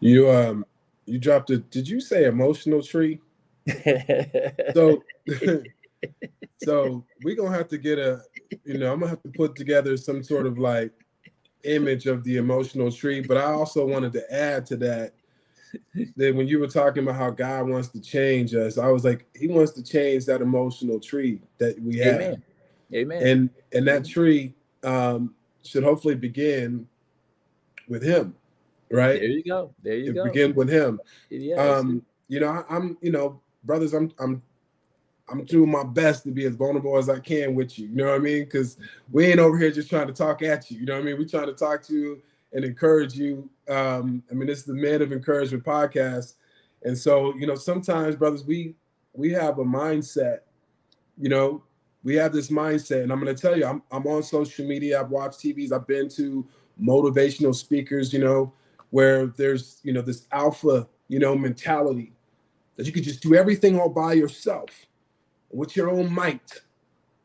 A: You um you dropped a did you say emotional tree? so so we're gonna have to get a you know, I'm gonna have to put together some sort of like image of the emotional tree. But I also wanted to add to that that when you were talking about how God wants to change us, I was like, He wants to change that emotional tree that we have.
B: Amen. Amen.
A: And and that tree um, should hopefully begin with Him, right?
B: There you go. There you go.
A: Begin with Him. Yes. Um, you know, I, I'm, you know, brothers, I'm, I'm I'm doing my best to be as vulnerable as I can with you. You know what I mean? Because we ain't over here just trying to talk at you. You know what I mean? We're trying to talk to you and encourage you. Um, I mean, this is the Man of Encouragement podcast. And so, you know, sometimes, brothers, we we have a mindset, you know, we have this mindset. And I'm gonna tell you, I'm I'm on social media, I've watched TVs, I've been to motivational speakers, you know, where there's, you know, this alpha, you know, mentality that you could just do everything all by yourself with your own might,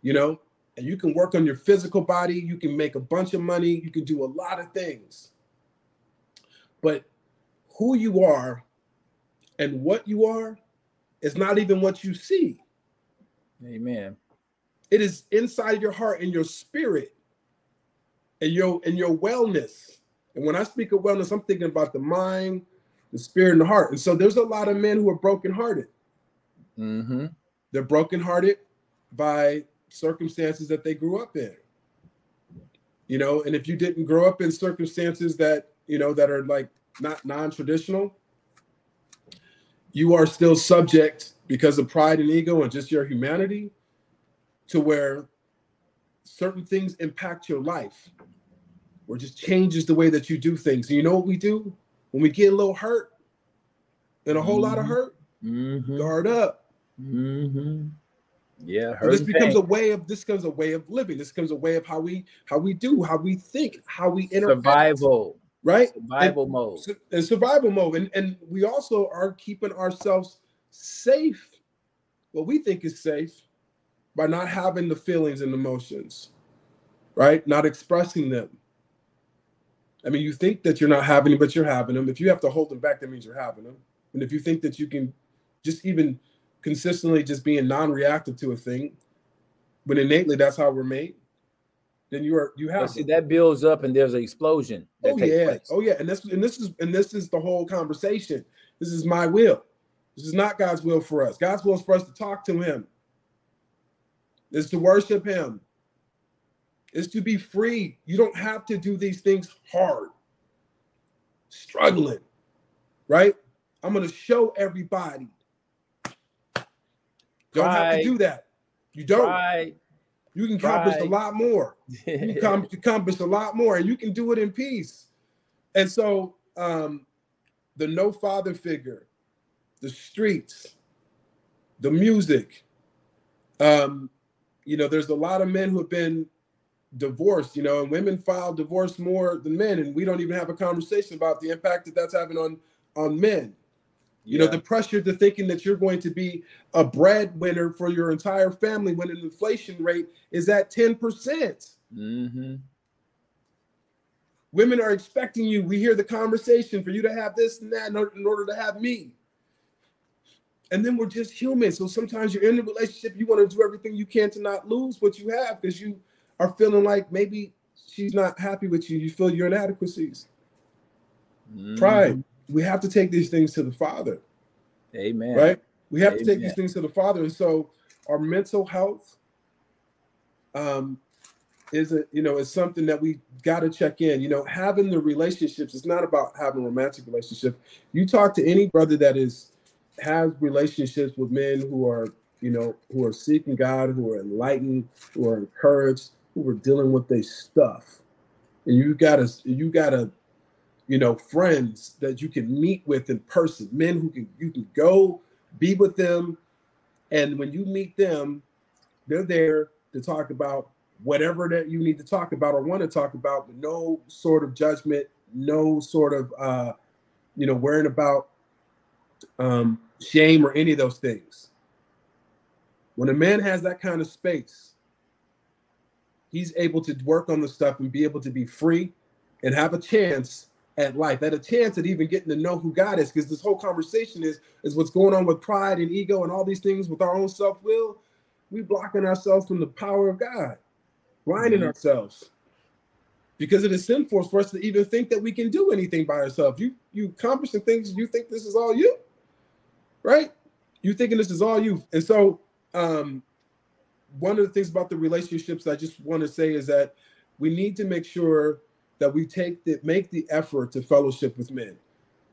A: you know, and you can work on your physical body, you can make a bunch of money, you can do a lot of things. But who you are and what you are is not even what you see.
B: Amen.
A: It is inside your heart and your spirit and your and your wellness. And when I speak of wellness, I'm thinking about the mind, the spirit, and the heart. And so there's a lot of men who are brokenhearted.
B: Mm-hmm.
A: They're brokenhearted by circumstances that they grew up in. You know, and if you didn't grow up in circumstances that, you know, that are like not non-traditional, you are still subject because of pride and ego and just your humanity to where certain things impact your life or just changes the way that you do things. And you know what we do? When we get a little hurt and a whole mm-hmm. lot of mm-hmm. hurt,
B: mm-hmm.
A: guard up.
B: Mm-hmm. Yeah,
A: this becomes pain. a way of this becomes a way of living. This becomes a way of how we how we do, how we think, how we interact.
B: Survival,
A: right?
B: Survival and, mode.
A: And survival mode, and and we also are keeping ourselves safe. What we think is safe by not having the feelings and emotions, right? Not expressing them. I mean, you think that you're not having them, but you're having them. If you have to hold them back, that means you're having them. And if you think that you can just even consistently just being non-reactive to a thing, when innately that's how we're made, then you are you have
B: see that builds up and there's an explosion.
A: oh yeah, place. oh yeah, and this and this is and this is the whole conversation. This is my will. This is not God's will for us. God's will is for us to talk to Him. Is to worship Him. Is to be free. You don't have to do these things hard, struggling, right? I'm going to show everybody don't have to do that. You don't. You can accomplish a lot more. You can accomplish a lot more, and you can do it in peace. And so, um, the no father figure, the streets, the music. Um, you know, there's a lot of men who have been divorced. You know, and women file divorce more than men, and we don't even have a conversation about the impact that that's having on on men. You yeah. know, the pressure to thinking that you're going to be a breadwinner for your entire family when an inflation rate is at 10%. percent
B: mm-hmm.
A: Women are expecting you. We hear the conversation for you to have this and that in order, in order to have me. And then we're just human. So sometimes you're in a relationship, you want to do everything you can to not lose what you have because you are feeling like maybe she's not happy with you, you feel your inadequacies. Mm-hmm. Pride. We have to take these things to the Father.
B: Amen.
A: Right? We have Amen. to take these things to the Father. And so our mental health um is a you know is something that we got to check in you know having the relationships it's not about having romantic relationships you talk to any brother that is has relationships with men who are you know who are seeking god who are enlightened who are encouraged who are dealing with their stuff and you gotta you gotta you know friends that you can meet with in person men who can you can go be with them and when you meet them they're there to talk about whatever that you need to talk about or want to talk about, no sort of judgment, no sort of uh, you know, worrying about um, shame or any of those things. When a man has that kind of space, he's able to work on the stuff and be able to be free and have a chance at life, at a chance at even getting to know who God is. Because this whole conversation is is what's going on with pride and ego and all these things with our own self will. We blocking ourselves from the power of God blinding mm-hmm. ourselves because it is sinful for us to even think that we can do anything by ourselves. You you accomplishing things, you think this is all you, right? You thinking this is all you, and so um, one of the things about the relationships I just want to say is that we need to make sure that we take the make the effort to fellowship with men.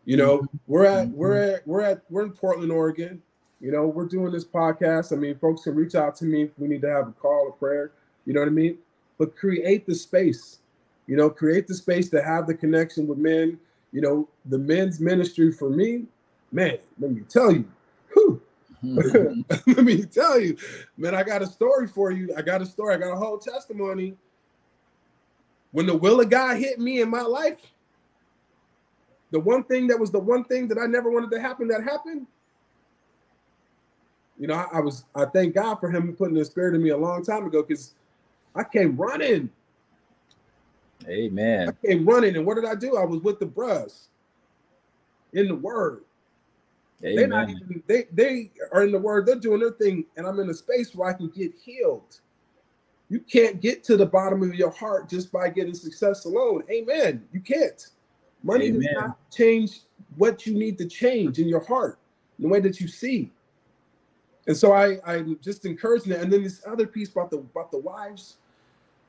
A: You know, mm-hmm. we're at mm-hmm. we're at we're at we're in Portland, Oregon. You know, we're doing this podcast. I mean, folks can reach out to me if we need to have a call, a prayer. You know what I mean? but create the space. You know, create the space to have the connection with men. You know, the men's ministry for me, man, let me tell you, whew, let me tell you, man, I got a story for you. I got a story. I got a whole testimony. When the will of God hit me in my life, the one thing that was the one thing that I never wanted to happen that happened. You know, I, I was I thank God for him putting the spirit in me a long time ago because I came running.
B: Amen.
A: I came running, and what did I do? I was with the bros in the word. Amen. They not even they they are in the word. They're doing their thing, and I'm in a space where I can get healed. You can't get to the bottom of your heart just by getting success alone. Amen. You can't. Money Amen. does not change what you need to change in your heart, the way that you see. And so I I'm just encouraging that. And then this other piece about the about the wives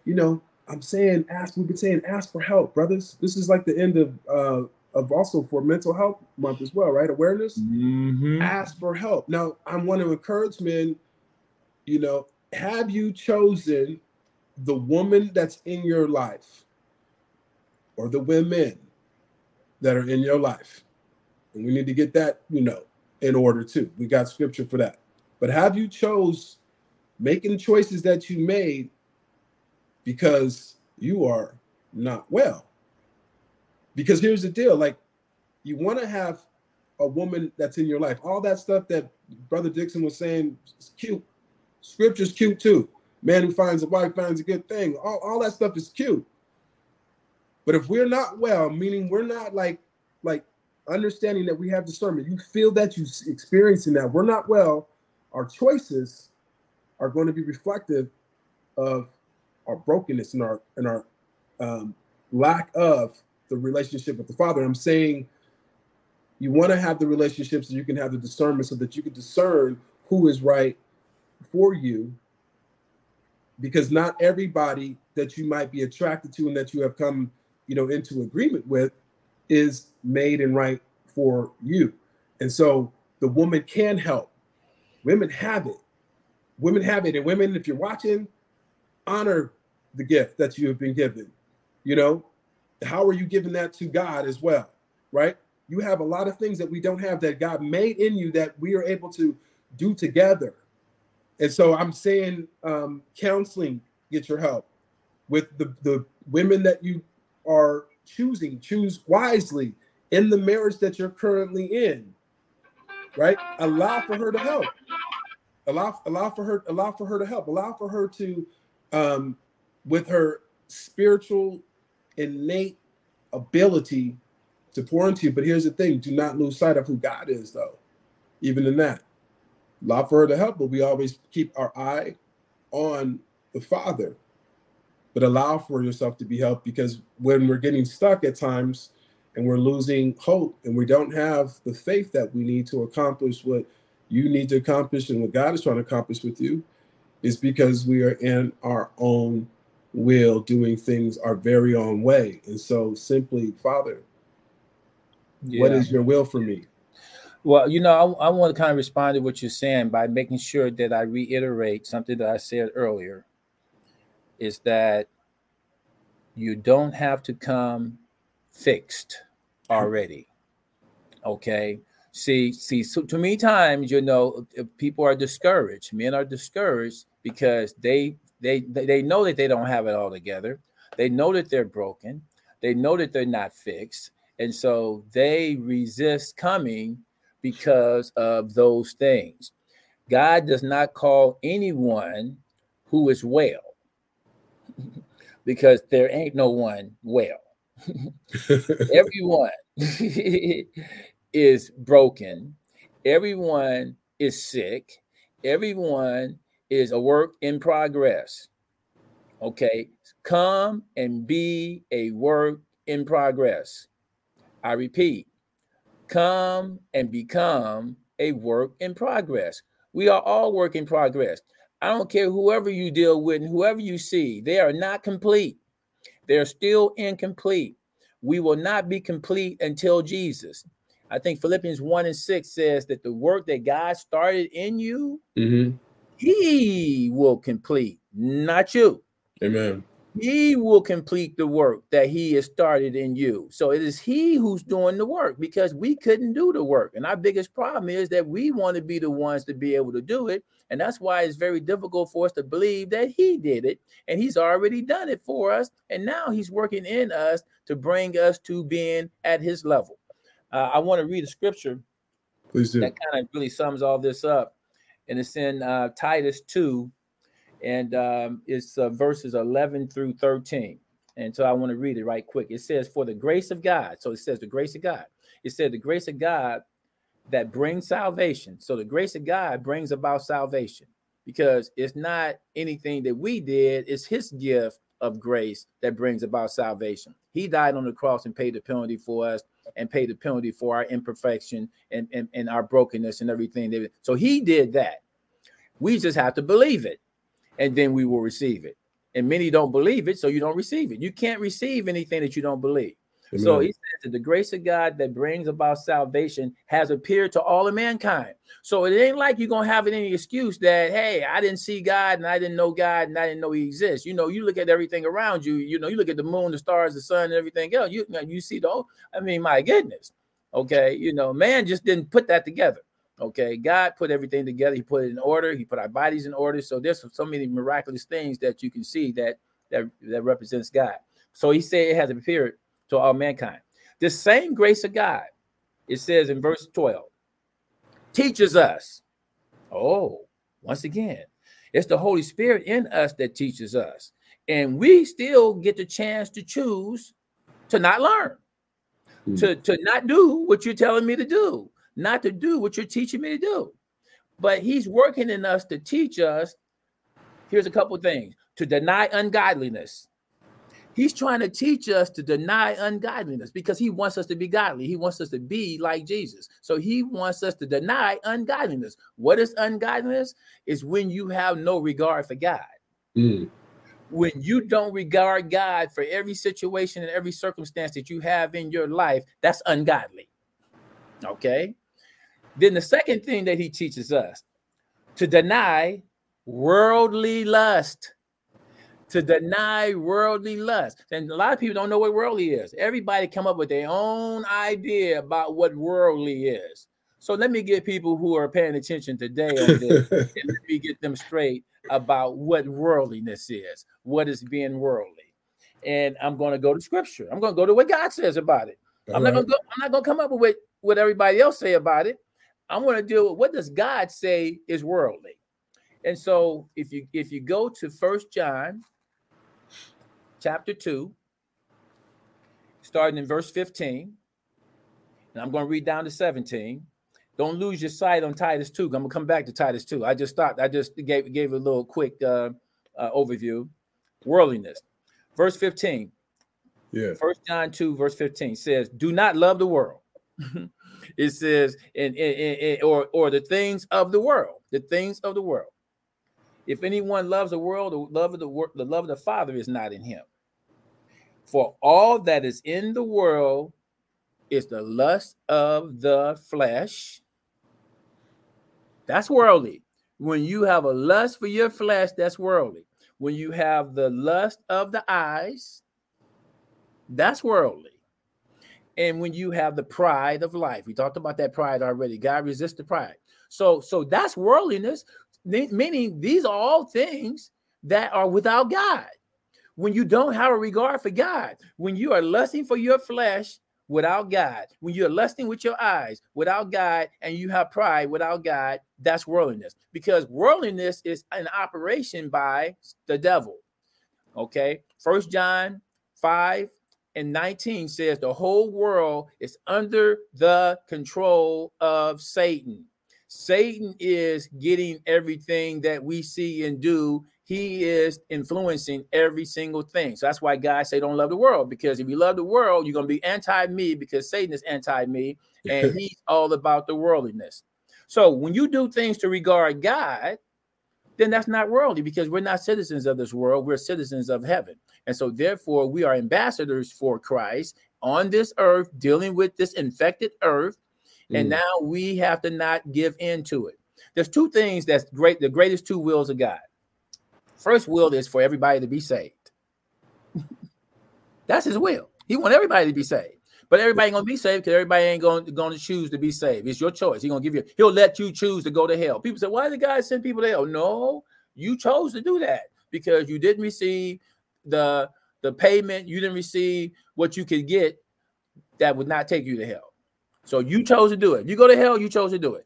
A: you know, I'm saying ask. We've been saying ask for help, brothers. This is like the end of uh, of also for mental health month as well, right? Awareness. Mm-hmm. Ask for help. Now, I want to encourage men. You know, have you chosen the woman that's in your life, or the women that are in your life? And we need to get that, you know, in order too. We got scripture for that. But have you chose making choices that you made because you are not well. Because here's the deal like, you want to have a woman that's in your life. All that stuff that Brother Dixon was saying is cute. Scripture's cute too. Man who finds a wife finds a good thing. All, all that stuff is cute. But if we're not well, meaning we're not like like understanding that we have discernment, you feel that you experiencing that we're not well, our choices are going to be reflective of our brokenness and our and our um, lack of the relationship with the Father. I'm saying you want to have the relationships so you can have the discernment so that you can discern who is right for you because not everybody that you might be attracted to and that you have come you know into agreement with is made and right for you and so the woman can help women have it women have it and women if you're watching honor the gift that you have been given. You know, how are you giving that to God as well? Right? You have a lot of things that we don't have that God made in you that we are able to do together. And so I'm saying um, counseling, get your help with the, the women that you are choosing, choose wisely in the marriage that you're currently in. Right? Allow for her to help. Allow, allow for her, allow for her to help. Allow for her to um, with her spiritual innate ability to pour into you. But here's the thing do not lose sight of who God is, though, even in that. Love for her to help, but we always keep our eye on the Father. but allow for yourself to be helped because when we're getting stuck at times and we're losing hope and we don't have the faith that we need to accomplish what you need to accomplish and what God is trying to accomplish with you is because we are in our own will doing things our very own way. And so simply, Father, yeah. what is your will for me?
B: Well, you know, I, I want to kind of respond to what you're saying by making sure that I reiterate something that I said earlier is that you don't have to come fixed already. Okay. See, see, so too many times, you know, uh, people are discouraged. Men are discouraged because they they they know that they don't have it all together. They know that they're broken. They know that they're not fixed, and so they resist coming because of those things. God does not call anyone who is well because there ain't no one well. Everyone is broken. Everyone is sick. Everyone is a work in progress. Okay. Come and be a work in progress. I repeat, come and become a work in progress. We are all work in progress. I don't care whoever you deal with and whoever you see, they are not complete. They're still incomplete. We will not be complete until Jesus. I think Philippians 1 and 6 says that the work that God started in you, mm-hmm. he will complete, not you.
A: Amen.
B: He will complete the work that he has started in you. So it is he who's doing the work because we couldn't do the work. And our biggest problem is that we want to be the ones to be able to do it. And that's why it's very difficult for us to believe that he did it and he's already done it for us. And now he's working in us to bring us to being at his level. Uh, I want to read a scripture
A: Please do.
B: that kind of really sums all this up. And it's in uh, Titus 2 and um, it's uh, verses 11 through 13. And so I want to read it right quick. It says, For the grace of God. So it says, The grace of God. It said, The grace of God that brings salvation. So the grace of God brings about salvation because it's not anything that we did, it's His gift of grace that brings about salvation. He died on the cross and paid the penalty for us and paid the penalty for our imperfection and, and, and our brokenness and everything. So He did that. We just have to believe it and then we will receive it. And many don't believe it, so you don't receive it. You can't receive anything that you don't believe. Amen. So he says that the grace of God that brings about salvation has appeared to all of mankind. So it ain't like you're gonna have any excuse that hey, I didn't see God and I didn't know God and I didn't know He exists. You know, you look at everything around you. You know, you look at the moon, the stars, the sun, and everything else. You you see the. I mean, my goodness. Okay, you know, man just didn't put that together. Okay, God put everything together. He put it in order. He put our bodies in order. So there's so many miraculous things that you can see that that that represents God. So He said it has appeared to all mankind. The same grace of God, it says in verse 12, teaches us. Oh, once again, it's the Holy Spirit in us that teaches us, and we still get the chance to choose to not learn, mm. to to not do what you're telling me to do not to do what you're teaching me to do. But he's working in us to teach us. Here's a couple things to deny ungodliness. He's trying to teach us to deny ungodliness because he wants us to be godly. He wants us to be like Jesus. So he wants us to deny ungodliness. What is ungodliness? Is when you have no regard for God. Mm. When you don't regard God for every situation and every circumstance that you have in your life, that's ungodly. Okay. Then the second thing that he teaches us to deny worldly lust. To deny worldly lust. And a lot of people don't know what worldly is. Everybody come up with their own idea about what worldly is. So let me get people who are paying attention today on this and let me get them straight about what worldliness is, what is being worldly. And I'm going to go to scripture. I'm going to go to what God says about it. I'm not going to go, I'm not going to come up with what everybody else say about it. I want to deal with what does God say is worldly. And so if you if you go to First John chapter 2 starting in verse 15 and I'm going to read down to 17 don't lose your sight on Titus 2 I'm going to come back to Titus 2 I just thought I just gave gave a little quick uh, uh, overview worldliness verse 15.
A: Yeah.
B: First John 2, verse 15 says, Do not love the world. it says, and, in, in, or, or the things of the world, the things of the world. If anyone loves the world, the love of the world, the love of the Father is not in him. For all that is in the world is the lust of the flesh. That's worldly. When you have a lust for your flesh, that's worldly. When you have the lust of the eyes, that's worldly. And when you have the pride of life, we talked about that pride already. God resists the pride. So, so that's worldliness, meaning these are all things that are without God. When you don't have a regard for God, when you are lusting for your flesh without God, when you're lusting with your eyes without God, and you have pride without God, that's worldliness. Because worldliness is an operation by the devil. Okay. First John 5 and 19 says the whole world is under the control of Satan. Satan is getting everything that we see and do. He is influencing every single thing. So that's why guys say don't love the world because if you love the world, you're going to be anti me because Satan is anti me and he's all about the worldliness. So when you do things to regard God, then that's not worldly because we're not citizens of this world. We're citizens of heaven. And so, therefore, we are ambassadors for Christ on this earth, dealing with this infected earth. Mm. And now we have to not give in to it. There's two things that's great, the greatest two wills of God. First will is for everybody to be saved. that's his will. He wants everybody to be saved. But everybody ain't gonna be saved because everybody ain't gonna, going to choose to be saved. It's your choice. He's gonna give you, he'll let you choose to go to hell. People say, Why did God send people to hell? No, you chose to do that because you didn't receive the the payment, you didn't receive what you could get that would not take you to hell. So you chose to do it. You go to hell, you chose to do it.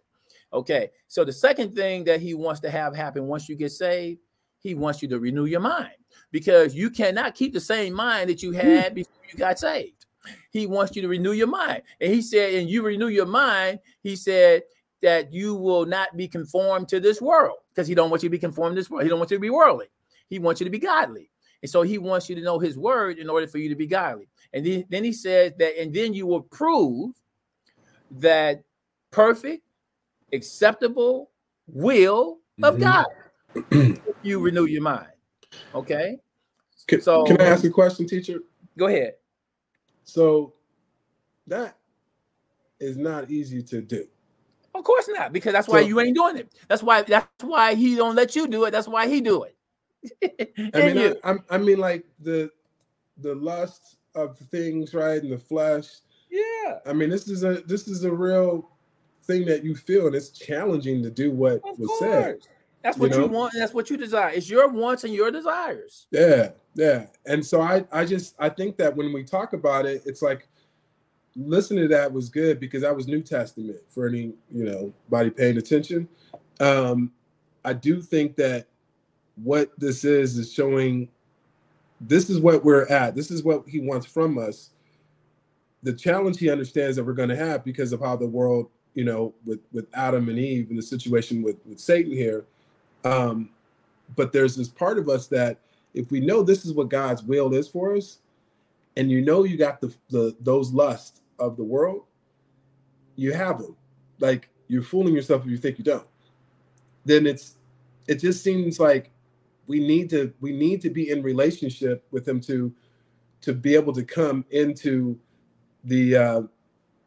B: Okay. So the second thing that he wants to have happen once you get saved, he wants you to renew your mind because you cannot keep the same mind that you hmm. had before you got saved. He wants you to renew your mind. And he said, and you renew your mind, he said that you will not be conformed to this world because he don't want you to be conformed to this world. He don't want you to be worldly. He wants you to be godly. And so he wants you to know his word in order for you to be godly. And then, then he says that, and then you will prove that perfect, acceptable will of mm-hmm. God if you renew your mind. Okay.
A: Can, so can I ask a question, teacher?
B: Go ahead.
A: So that is not easy to do.
B: Of course not, because that's why so, you ain't doing it. That's why that's why he don't let you do it. That's why he do it.
A: I mean, I, I, mean, like the the lust of things, right, and the flesh.
B: Yeah.
A: I mean, this is a this is a real thing that you feel, and it's challenging to do what of was course. said.
B: That's what you, know? you want, and that's what you desire. It's your wants and your desires.
A: Yeah, yeah. And so I, I just, I think that when we talk about it, it's like listening to that was good because that was New Testament for any, you know, body paying attention. Um, I do think that what this is is showing this is what we're at. This is what he wants from us. The challenge he understands that we're going to have because of how the world, you know, with with Adam and Eve and the situation with with Satan here um, but there's this part of us that if we know this is what God's will is for us, and you know you got the, the those lusts of the world, you have them. Like you're fooling yourself if you think you don't. Then it's it just seems like we need to we need to be in relationship with them to to be able to come into the uh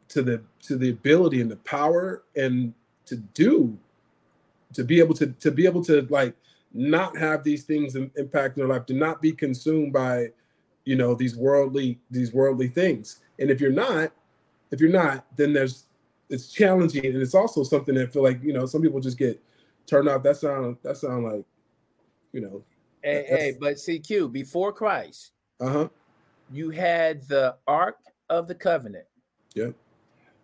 A: to the to the ability and the power and to do to be able to to be able to like not have these things impact their life, to not be consumed by, you know, these worldly these worldly things. And if you're not, if you're not, then there's it's challenging, and it's also something that I feel like you know some people just get turned off. That sound that sound like, you know.
B: Hey, hey, but CQ before Christ,
A: uh huh,
B: you had the Ark of the Covenant.
A: Yep.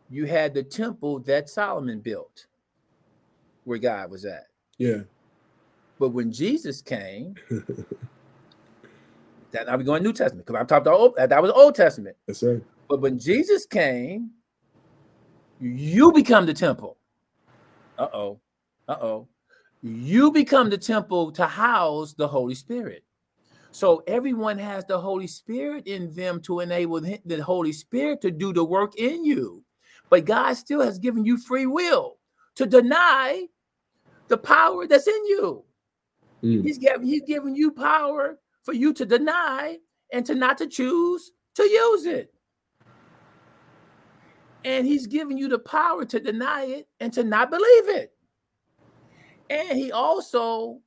B: You had the temple that Solomon built where God was at.
A: Yeah.
B: But when Jesus came, that now we going New Testament because I'm talking about old, that was Old Testament.
A: Yes, sir.
B: But when Jesus came, you become the temple. Uh oh. Uh oh. You become the temple to house the Holy Spirit. So everyone has the Holy Spirit in them to enable the Holy Spirit to do the work in you. But God still has given you free will to deny the power that's in you. Mm. He's given he's given you power for you to deny and to not to choose to use it. And he's giving you the power to deny it and to not believe it. And he also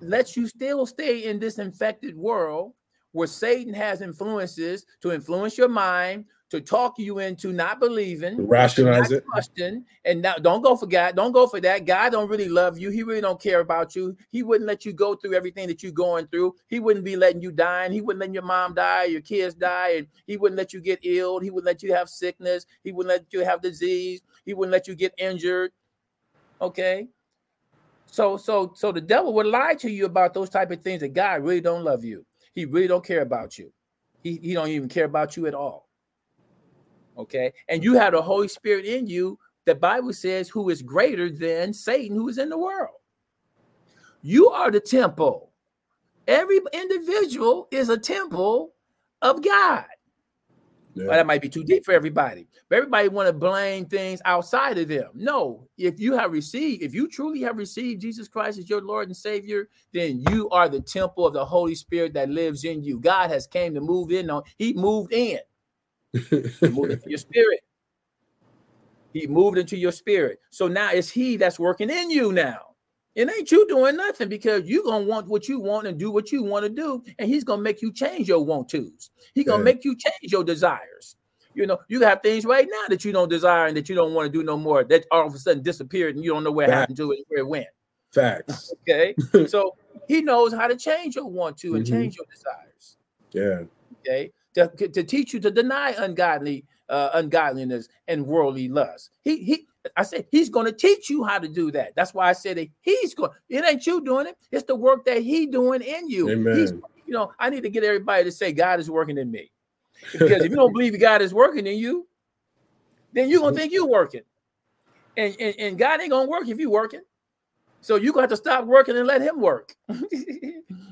B: lets you still stay in this infected world where Satan has influences to influence your mind, to talk you into not believing,
A: rationalize it,
B: trusting, and now don't go for God. Don't go for that. God don't really love you. He really don't care about you. He wouldn't let you go through everything that you're going through. He wouldn't be letting you die, and he wouldn't let your mom die, your kids die, and he wouldn't let you get ill. He wouldn't let you have sickness. He wouldn't let you have disease. He wouldn't let you get injured. Okay. So, so, so the devil would lie to you about those type of things that God really don't love you. He really don't care about you. He, he don't even care about you at all. Okay. And you have the Holy Spirit in you. The Bible says, who is greater than Satan who is in the world. You are the temple. Every individual is a temple of God. Yeah. Well, that might be too deep for everybody. But everybody want to blame things outside of them. No, if you have received, if you truly have received Jesus Christ as your Lord and Savior, then you are the temple of the Holy Spirit that lives in you. God has came to move in on. He moved in moved into your spirit. He moved into your spirit. So now it's he that's working in you now. It ain't you doing nothing because you're gonna want what you want and do what you want to do, and he's gonna make you change your want tos. He's gonna yeah. make you change your desires. You know, you have things right now that you don't desire and that you don't want to do no more that all of a sudden disappeared and you don't know where Facts. happened to it, where it went.
A: Facts.
B: Okay. so he knows how to change your want to and mm-hmm. change your desires.
A: Yeah.
B: Okay to, to teach you to deny ungodly uh, ungodliness and worldly lust. He he I said he's going to teach you how to do that. That's why I said that he's going. It ain't you doing it. It's the work that he doing in you.
A: Amen. He's,
B: you know, I need to get everybody to say God is working in me. Because if you don't believe God is working in you, then you're gonna think you're working. And, and, and God ain't gonna work if you working. So you got to stop working and let him work.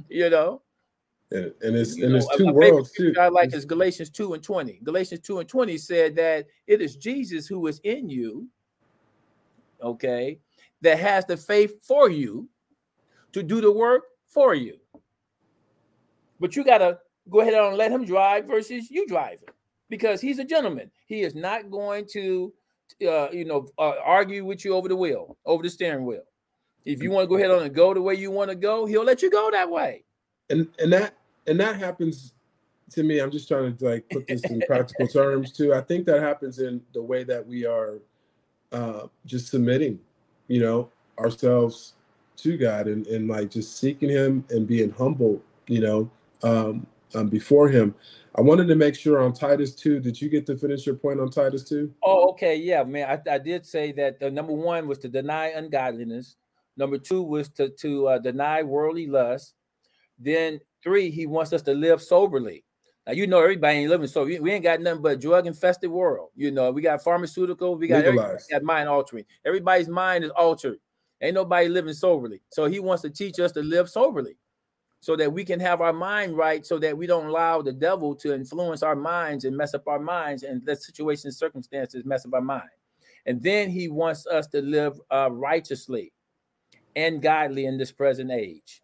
B: you know,
A: and, and it's you and it's two worlds too.
B: I like is Galatians 2 and 20. Galatians 2 and 20 said that it is Jesus who is in you, okay, that has the faith for you to do the work for you. But you gotta go ahead and let him drive versus you driving because he's a gentleman. He is not going to uh, you know uh, argue with you over the wheel, over the steering wheel. If you want to go ahead on and go the way you want to go, he'll let you go that way
A: and and that and that happens to me. I'm just trying to like put this in practical terms too. I think that happens in the way that we are uh just submitting you know ourselves to god and, and like just seeking him and being humble you know um, um before him. I wanted to make sure on titus 2 did you get to finish your point on titus 2
B: oh okay. Yeah man. I, I did say that the number one was to deny ungodliness. Number two was to to uh, deny worldly lust then three, he wants us to live soberly. Now you know everybody ain't living so we, ain't got nothing but drug infested world. You know we got pharmaceutical, we got got mind altering. Everybody's mind is altered. Ain't nobody living soberly. So he wants to teach us to live soberly, so that we can have our mind right, so that we don't allow the devil to influence our minds and mess up our minds, and let situations, circumstances mess up our mind. And then he wants us to live uh, righteously and godly in this present age.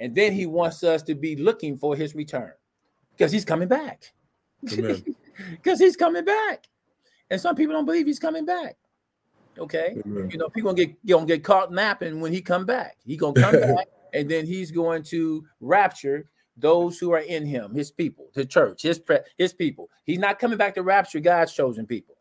B: And then he wants us to be looking for his return because he's coming back. Because he's coming back. And some people don't believe he's coming back. Okay. Amen. You know, people gonna get gonna get caught napping when he come back. He gonna come back and then he's going to rapture those who are in him, his people, the church, his pre- his people. He's not coming back to rapture God's chosen people.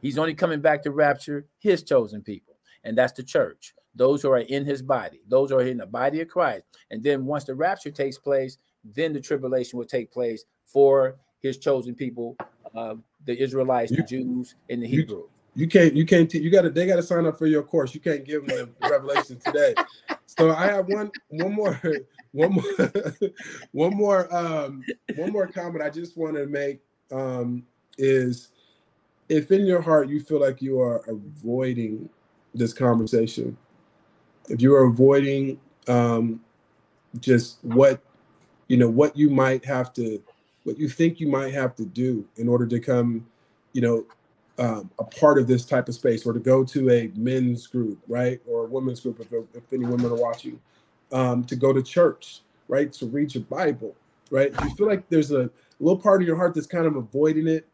B: He's only coming back to rapture his chosen people, and that's the church those who are in his body, those who are in the body of Christ. And then once the rapture takes place, then the tribulation will take place for his chosen people, uh, the Israelites, you, the Jews, and the Hebrew.
A: You, you can't, you can't, you got to, they got to sign up for your course. You can't give them the revelation today. So I have one, one more, one more, one more, um, one more comment I just want to make um, is if in your heart you feel like you are avoiding this conversation, if you're avoiding um, just what you know, what you might have to, what you think you might have to do in order to come, you know, um, a part of this type of space or to go to a men's group, right? Or a women's group, if, if any women are watching, um, to go to church, right? To read your Bible, right? You feel like there's a little part of your heart that's kind of avoiding it.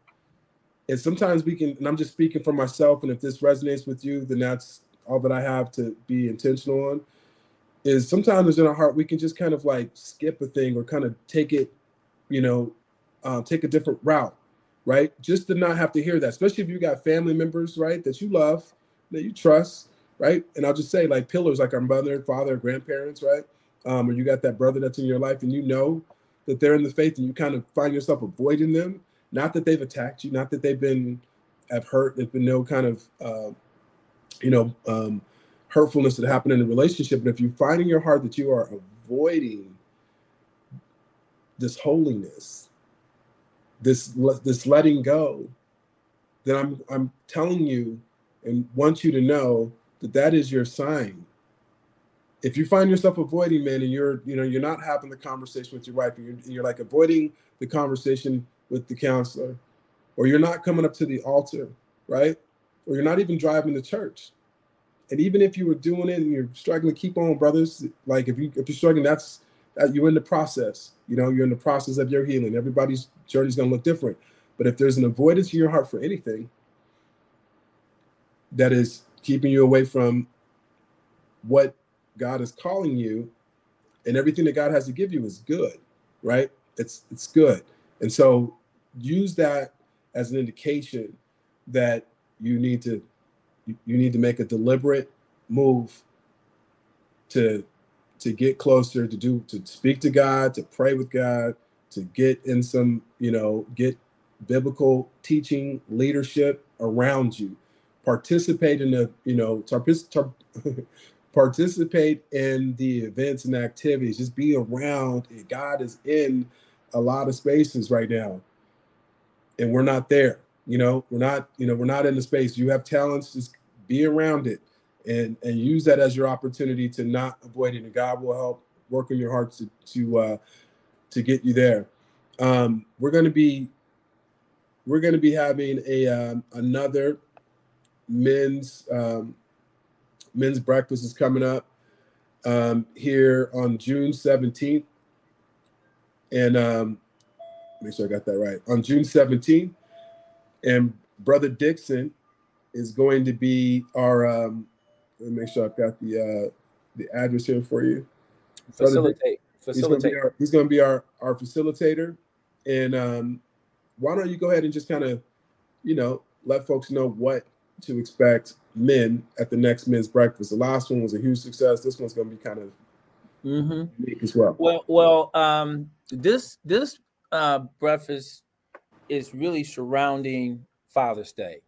A: And sometimes we can, and I'm just speaking for myself, and if this resonates with you, then that's all that I have to be intentional on. Is sometimes in our heart we can just kind of like skip a thing or kind of take it, you know, uh, take a different route right? Just to not have to hear that, especially if you got family members, right, that you love, that you trust, right? And I'll just say, like pillars, like our mother, father, grandparents, right? Um, or you got that brother that's in your life and you know that they're in the faith and you kind of find yourself avoiding them. Not that they've attacked you, not that they've been have hurt, there's been no kind of uh, you know um, hurtfulness that happened in the relationship. But if you find in your heart that you are avoiding this holiness, this this letting go, then I'm I'm telling you and want you to know that that is your sign. If you find yourself avoiding men and you're you know you're not having the conversation with your wife and you're, and you're like avoiding the conversation with the counselor, or you're not coming up to the altar, right? Or you're not even driving to church. And even if you were doing it and you're struggling, to keep on, brothers. Like if you if you're struggling, that's that you're in the process. You know, you're in the process of your healing. Everybody's journey is going to look different. But if there's an avoidance in your heart for anything that is keeping you away from what God is calling you, and everything that God has to give you is good, right? It's it's good. And so use that as an indication that you need to you need to make a deliberate move to to get closer, to do to speak to God, to pray with God, to get in some, you know, get biblical teaching leadership around you. Participate in the, you know, participate in the events and activities. Just be around. God is in a lot of spaces right now, and we're not there. You know, we're not. You know, we're not in the space. You have talents. Just be around it and and use that as your opportunity to not avoid it. And God will help work in your heart to to uh, to get you there. Um, we're to be we're to be having a um, another men's um, men's breakfast is coming up um, here on June seventeenth, and um, make sure I got that right on June seventeenth, and Brother Dixon is going to be our um, let me make sure I've got the uh, the address here for you.
B: Facilitate.
A: Facilitate. He's going to be our, our, facilitator. And um, why don't you go ahead and just kind of, you know, let folks know what to expect men at the next men's breakfast. The last one was a huge success. This one's going to be kind of mm-hmm. unique as well.
B: Well, well, um, this this uh, breakfast is really surrounding Father's Day.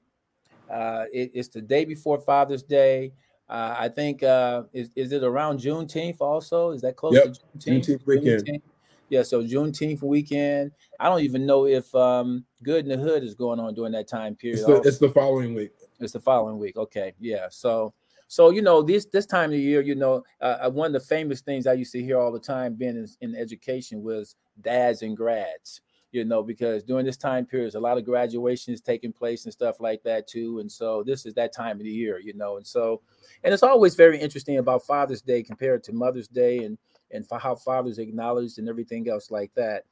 B: Uh, it, it's the day before Father's Day. Uh, I think uh, is is it around Juneteenth also? Is that close
A: yep. to Juneteenth? Juneteenth weekend. Juneteenth?
B: Yeah, so Juneteenth weekend. I don't even know if um, Good in the Hood is going on during that time period.
A: It's the, it's the following week.
B: It's the following week. Okay, yeah. So, so you know this this time of year, you know, uh, uh one of the famous things I used to hear all the time, being in, in education, was dads and grads you know, because during this time period, a lot of graduations taking place and stuff like that too. And so this is that time of the year, you know, and so, and it's always very interesting about Father's Day compared to Mother's Day and and for how fathers acknowledged and everything else like that.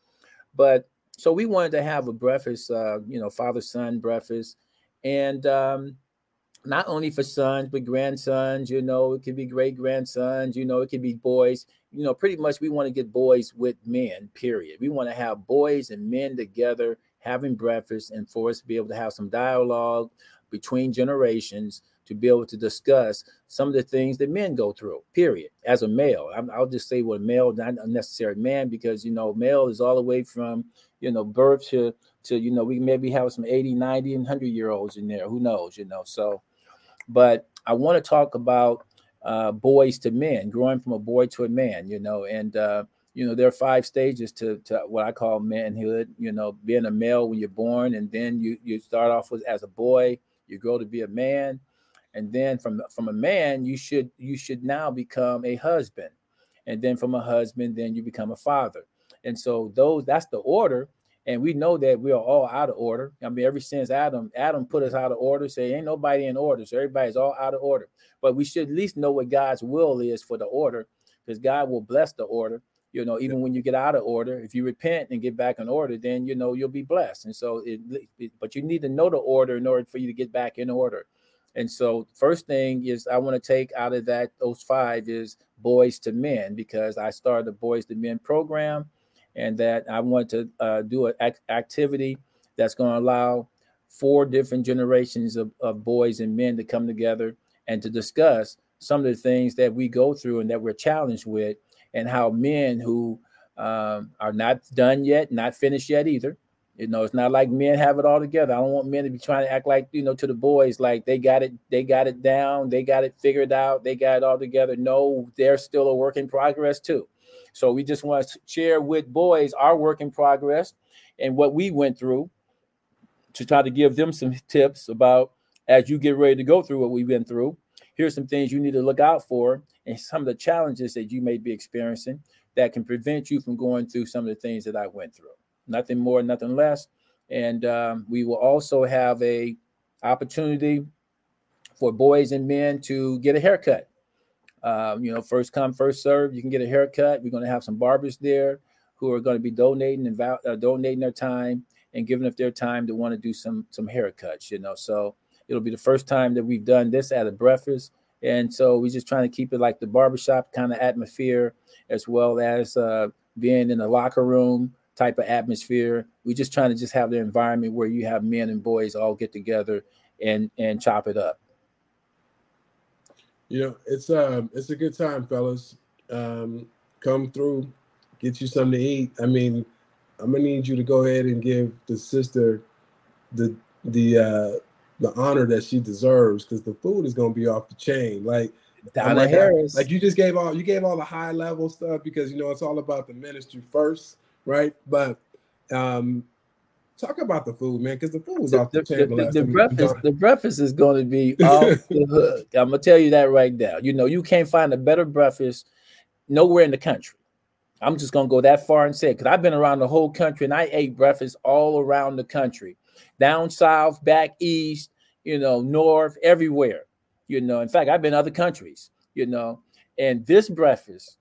B: But so we wanted to have a breakfast, uh, you know, father son breakfast, and um, not only for sons but grandsons. You know, it could be great grandsons. You know, it could be boys you know, pretty much we want to get boys with men, period. We want to have boys and men together having breakfast and for us to be able to have some dialogue between generations to be able to discuss some of the things that men go through, period. As a male, i will just say what male, not necessarily man, because, you know, male is all the way from, you know, birth to, to, you know, we maybe have some 80, 90 and 100 year olds in there. Who knows, you know? So, but I want to talk about uh, boys to men, growing from a boy to a man, you know, and uh, you know there are five stages to, to what I call manhood. You know, being a male when you're born, and then you you start off with as a boy, you grow to be a man, and then from from a man you should you should now become a husband, and then from a husband then you become a father, And so those that's the order. And we know that we are all out of order. I mean, ever since Adam, Adam put us out of order, say ain't nobody in order. So everybody's all out of order. But we should at least know what God's will is for the order, because God will bless the order. You know, even when you get out of order, if you repent and get back in order, then you know you'll be blessed. And so, it, it, but you need to know the order in order for you to get back in order. And so, first thing is I want to take out of that those five is boys to men because I started the boys to men program and that I want to uh, do an act- activity that's going to allow four different generations of, of boys and men to come together and to discuss some of the things that we go through and that we're challenged with, and how men who um, are not done yet, not finished yet either. You know, it's not like men have it all together. I don't want men to be trying to act like you know to the boys like they got it, they got it down, they got it figured out, they got it all together. No, they're still a work in progress too. So we just want to share with boys our work in progress and what we went through to try to give them some tips about as you get ready to go through what we've been through. Here's some things you need to look out for and some of the challenges that you may be experiencing that can prevent you from going through some of the things that I went through. Nothing more, nothing less. And um, we will also have a opportunity for boys and men to get a haircut. Um, you know, first come, first serve. You can get a haircut. We're going to have some barbers there who are going to be donating and uh, donating their time and giving up their time to want to do some some haircuts. You know, so it'll be the first time that we've done this at a breakfast, and so we're just trying to keep it like the barbershop kind of atmosphere, as well as uh, being in the locker room type of atmosphere. We're just trying to just have the environment where you have men and boys all get together and and chop it up.
A: You know, it's um it's a good time, fellas. Um, come through, get you something to eat. I mean, I'm gonna need you to go ahead and give the sister the the uh the honor that she deserves because the food is gonna be off the chain. Like
B: Donna like, Harris.
A: Like you just gave all you gave all the high level stuff because you know it's all about the ministry first, right? But um Talk about the food, man, because the food was the, off the, the table.
B: The, the breakfast, the breakfast is going to be off the hook. I'm gonna tell you that right now. You know, you can't find a better breakfast nowhere in the country. I'm just gonna go that far and say because I've been around the whole country and I ate breakfast all around the country, down south, back east, you know, north, everywhere. You know, in fact, I've been other countries. You know, and this breakfast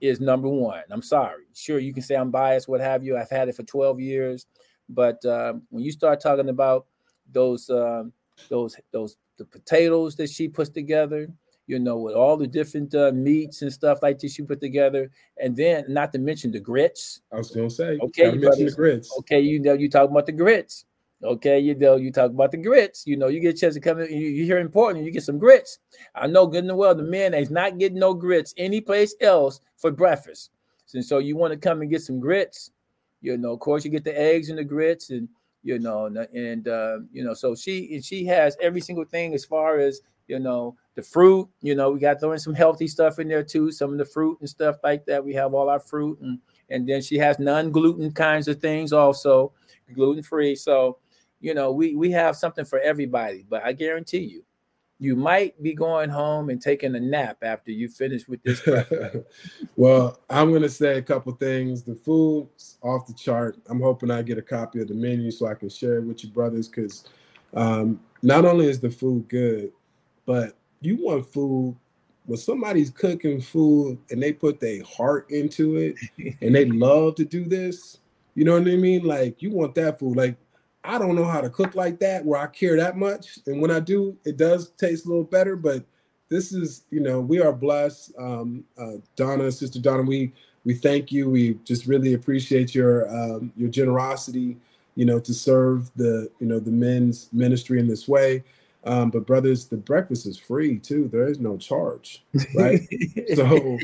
B: is number one. I'm sorry. Sure, you can say I'm biased, what have you. I've had it for 12 years. But uh, when you start talking about those uh, those those the potatoes that she puts together, you know, with all the different uh, meats and stuff like this she put together, and then not to mention the grits.
A: I was gonna say,
B: okay, you mention the grits. Okay, you know, you talk about the grits. Okay, you know, you talk about the grits. You know, you get a chance to come in, you, you hear important, you get some grits. I know good and well the man is not getting no grits anyplace else for breakfast. And so you want to come and get some grits, you know, of course, you get the eggs and the grits, and you know, and uh, you know, so she and she has every single thing as far as you know the fruit. You know, we got throwing some healthy stuff in there too, some of the fruit and stuff like that. We have all our fruit, and and then she has non gluten kinds of things also, gluten free. So, you know, we we have something for everybody. But I guarantee you, you might be going home and taking a nap after you finish with this.
A: well, I'm gonna say a couple things. The food's off the chart. I'm hoping I get a copy of the menu so I can share it with you brothers because um, not only is the food good, but you want food when somebody's cooking food and they put their heart into it and they love to do this. You know what I mean? Like you want that food. Like I don't know how to cook like that where I care that much. And when I do, it does taste a little better. But this is, you know, we are blessed. Um, uh, Donna, Sister Donna, we we thank you. We just really appreciate your um, your generosity, you know, to serve the you know the men's ministry in this way. Um, but brothers, the breakfast is free too. There is no charge, right? so,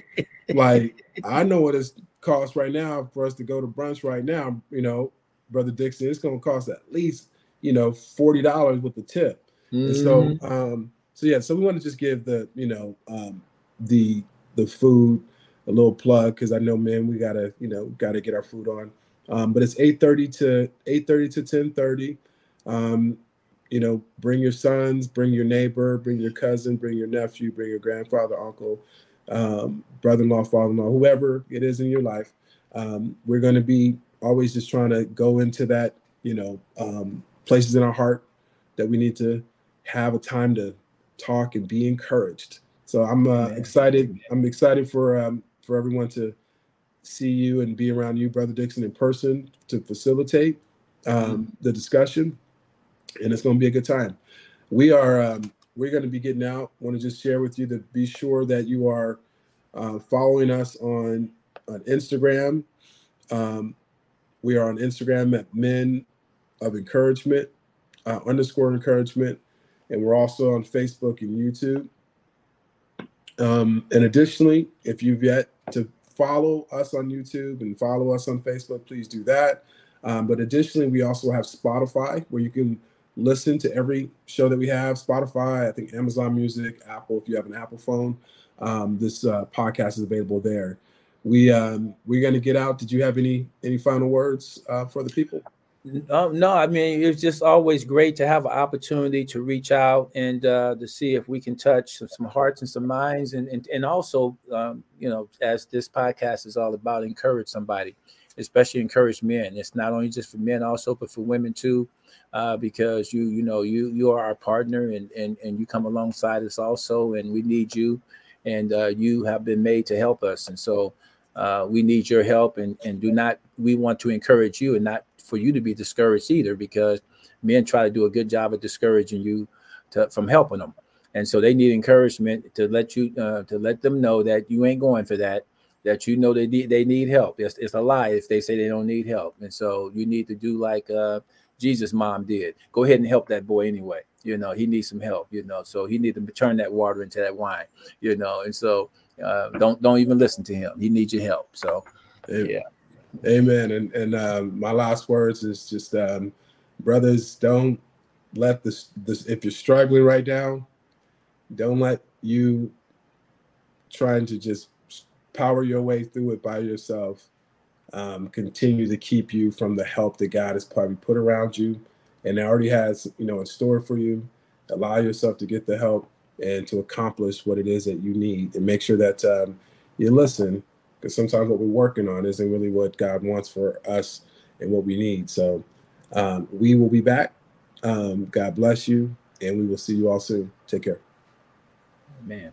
A: like, I know what it costs right now for us to go to brunch right now. You know, brother Dixon, it's going to cost at least you know forty dollars with the tip. Mm-hmm. And so, mm-hmm. um, so yeah, so we want to just give the you know um, the the food a little plug because I know, man, we gotta you know gotta get our food on. Um, but it's eight thirty to eight thirty to ten thirty. Um, you know, bring your sons, bring your neighbor, bring your cousin, bring your nephew, bring your grandfather, uncle, um, brother-in-law, father-in-law, whoever it is in your life. Um, we're going to be always just trying to go into that, you know, um, places in our heart that we need to have a time to talk and be encouraged. So I'm uh, excited. I'm excited for um, for everyone to see you and be around you, Brother Dixon, in person to facilitate um, mm-hmm. the discussion, and it's going to be a good time. We are um, we're going to be getting out. Want to just share with you to be sure that you are uh, following us on on Instagram. Um, we are on Instagram at Men of Encouragement uh, underscore Encouragement, and we're also on Facebook and YouTube. Um, and additionally, if you've yet to follow us on YouTube and follow us on Facebook, please do that. Um, but additionally, we also have Spotify where you can listen to every show that we have. Spotify, I think Amazon Music, Apple, if you have an Apple phone, um, this uh, podcast is available there. We um, we're going to get out. Did you have any any final words uh, for the people?
B: Um, no, I mean it's just always great to have an opportunity to reach out and uh, to see if we can touch some, some hearts and some minds, and and, and also, um, you know, as this podcast is all about, encourage somebody, especially encourage men. It's not only just for men, also, but for women too, uh, because you you know you you are our partner, and and and you come alongside us also, and we need you, and uh, you have been made to help us, and so. Uh, we need your help and, and do not we want to encourage you and not for you to be discouraged either, because men try to do a good job of discouraging you to, from helping them, and so they need encouragement to let you uh, to let them know that you ain't going for that. That you know they need they need help. It's, it's a lie if they say they don't need help, and so you need to do like uh, Jesus' mom did. Go ahead and help that boy anyway. You know he needs some help. You know, so he needs to turn that water into that wine. You know, and so uh, don't don't even listen to him. He needs your help. So yeah.
A: Amen. And and um, my last words is just, um, brothers, don't let this this if you're struggling right now, don't let you trying to just power your way through it by yourself um, continue to keep you from the help that God has probably put around you and already has you know in store for you. Allow yourself to get the help and to accomplish what it is that you need, and make sure that um, you listen because sometimes what we're working on isn't really what God wants for us and what we need. So um, we will be back. Um, God bless you, and we will see you all soon. Take care.
B: Man.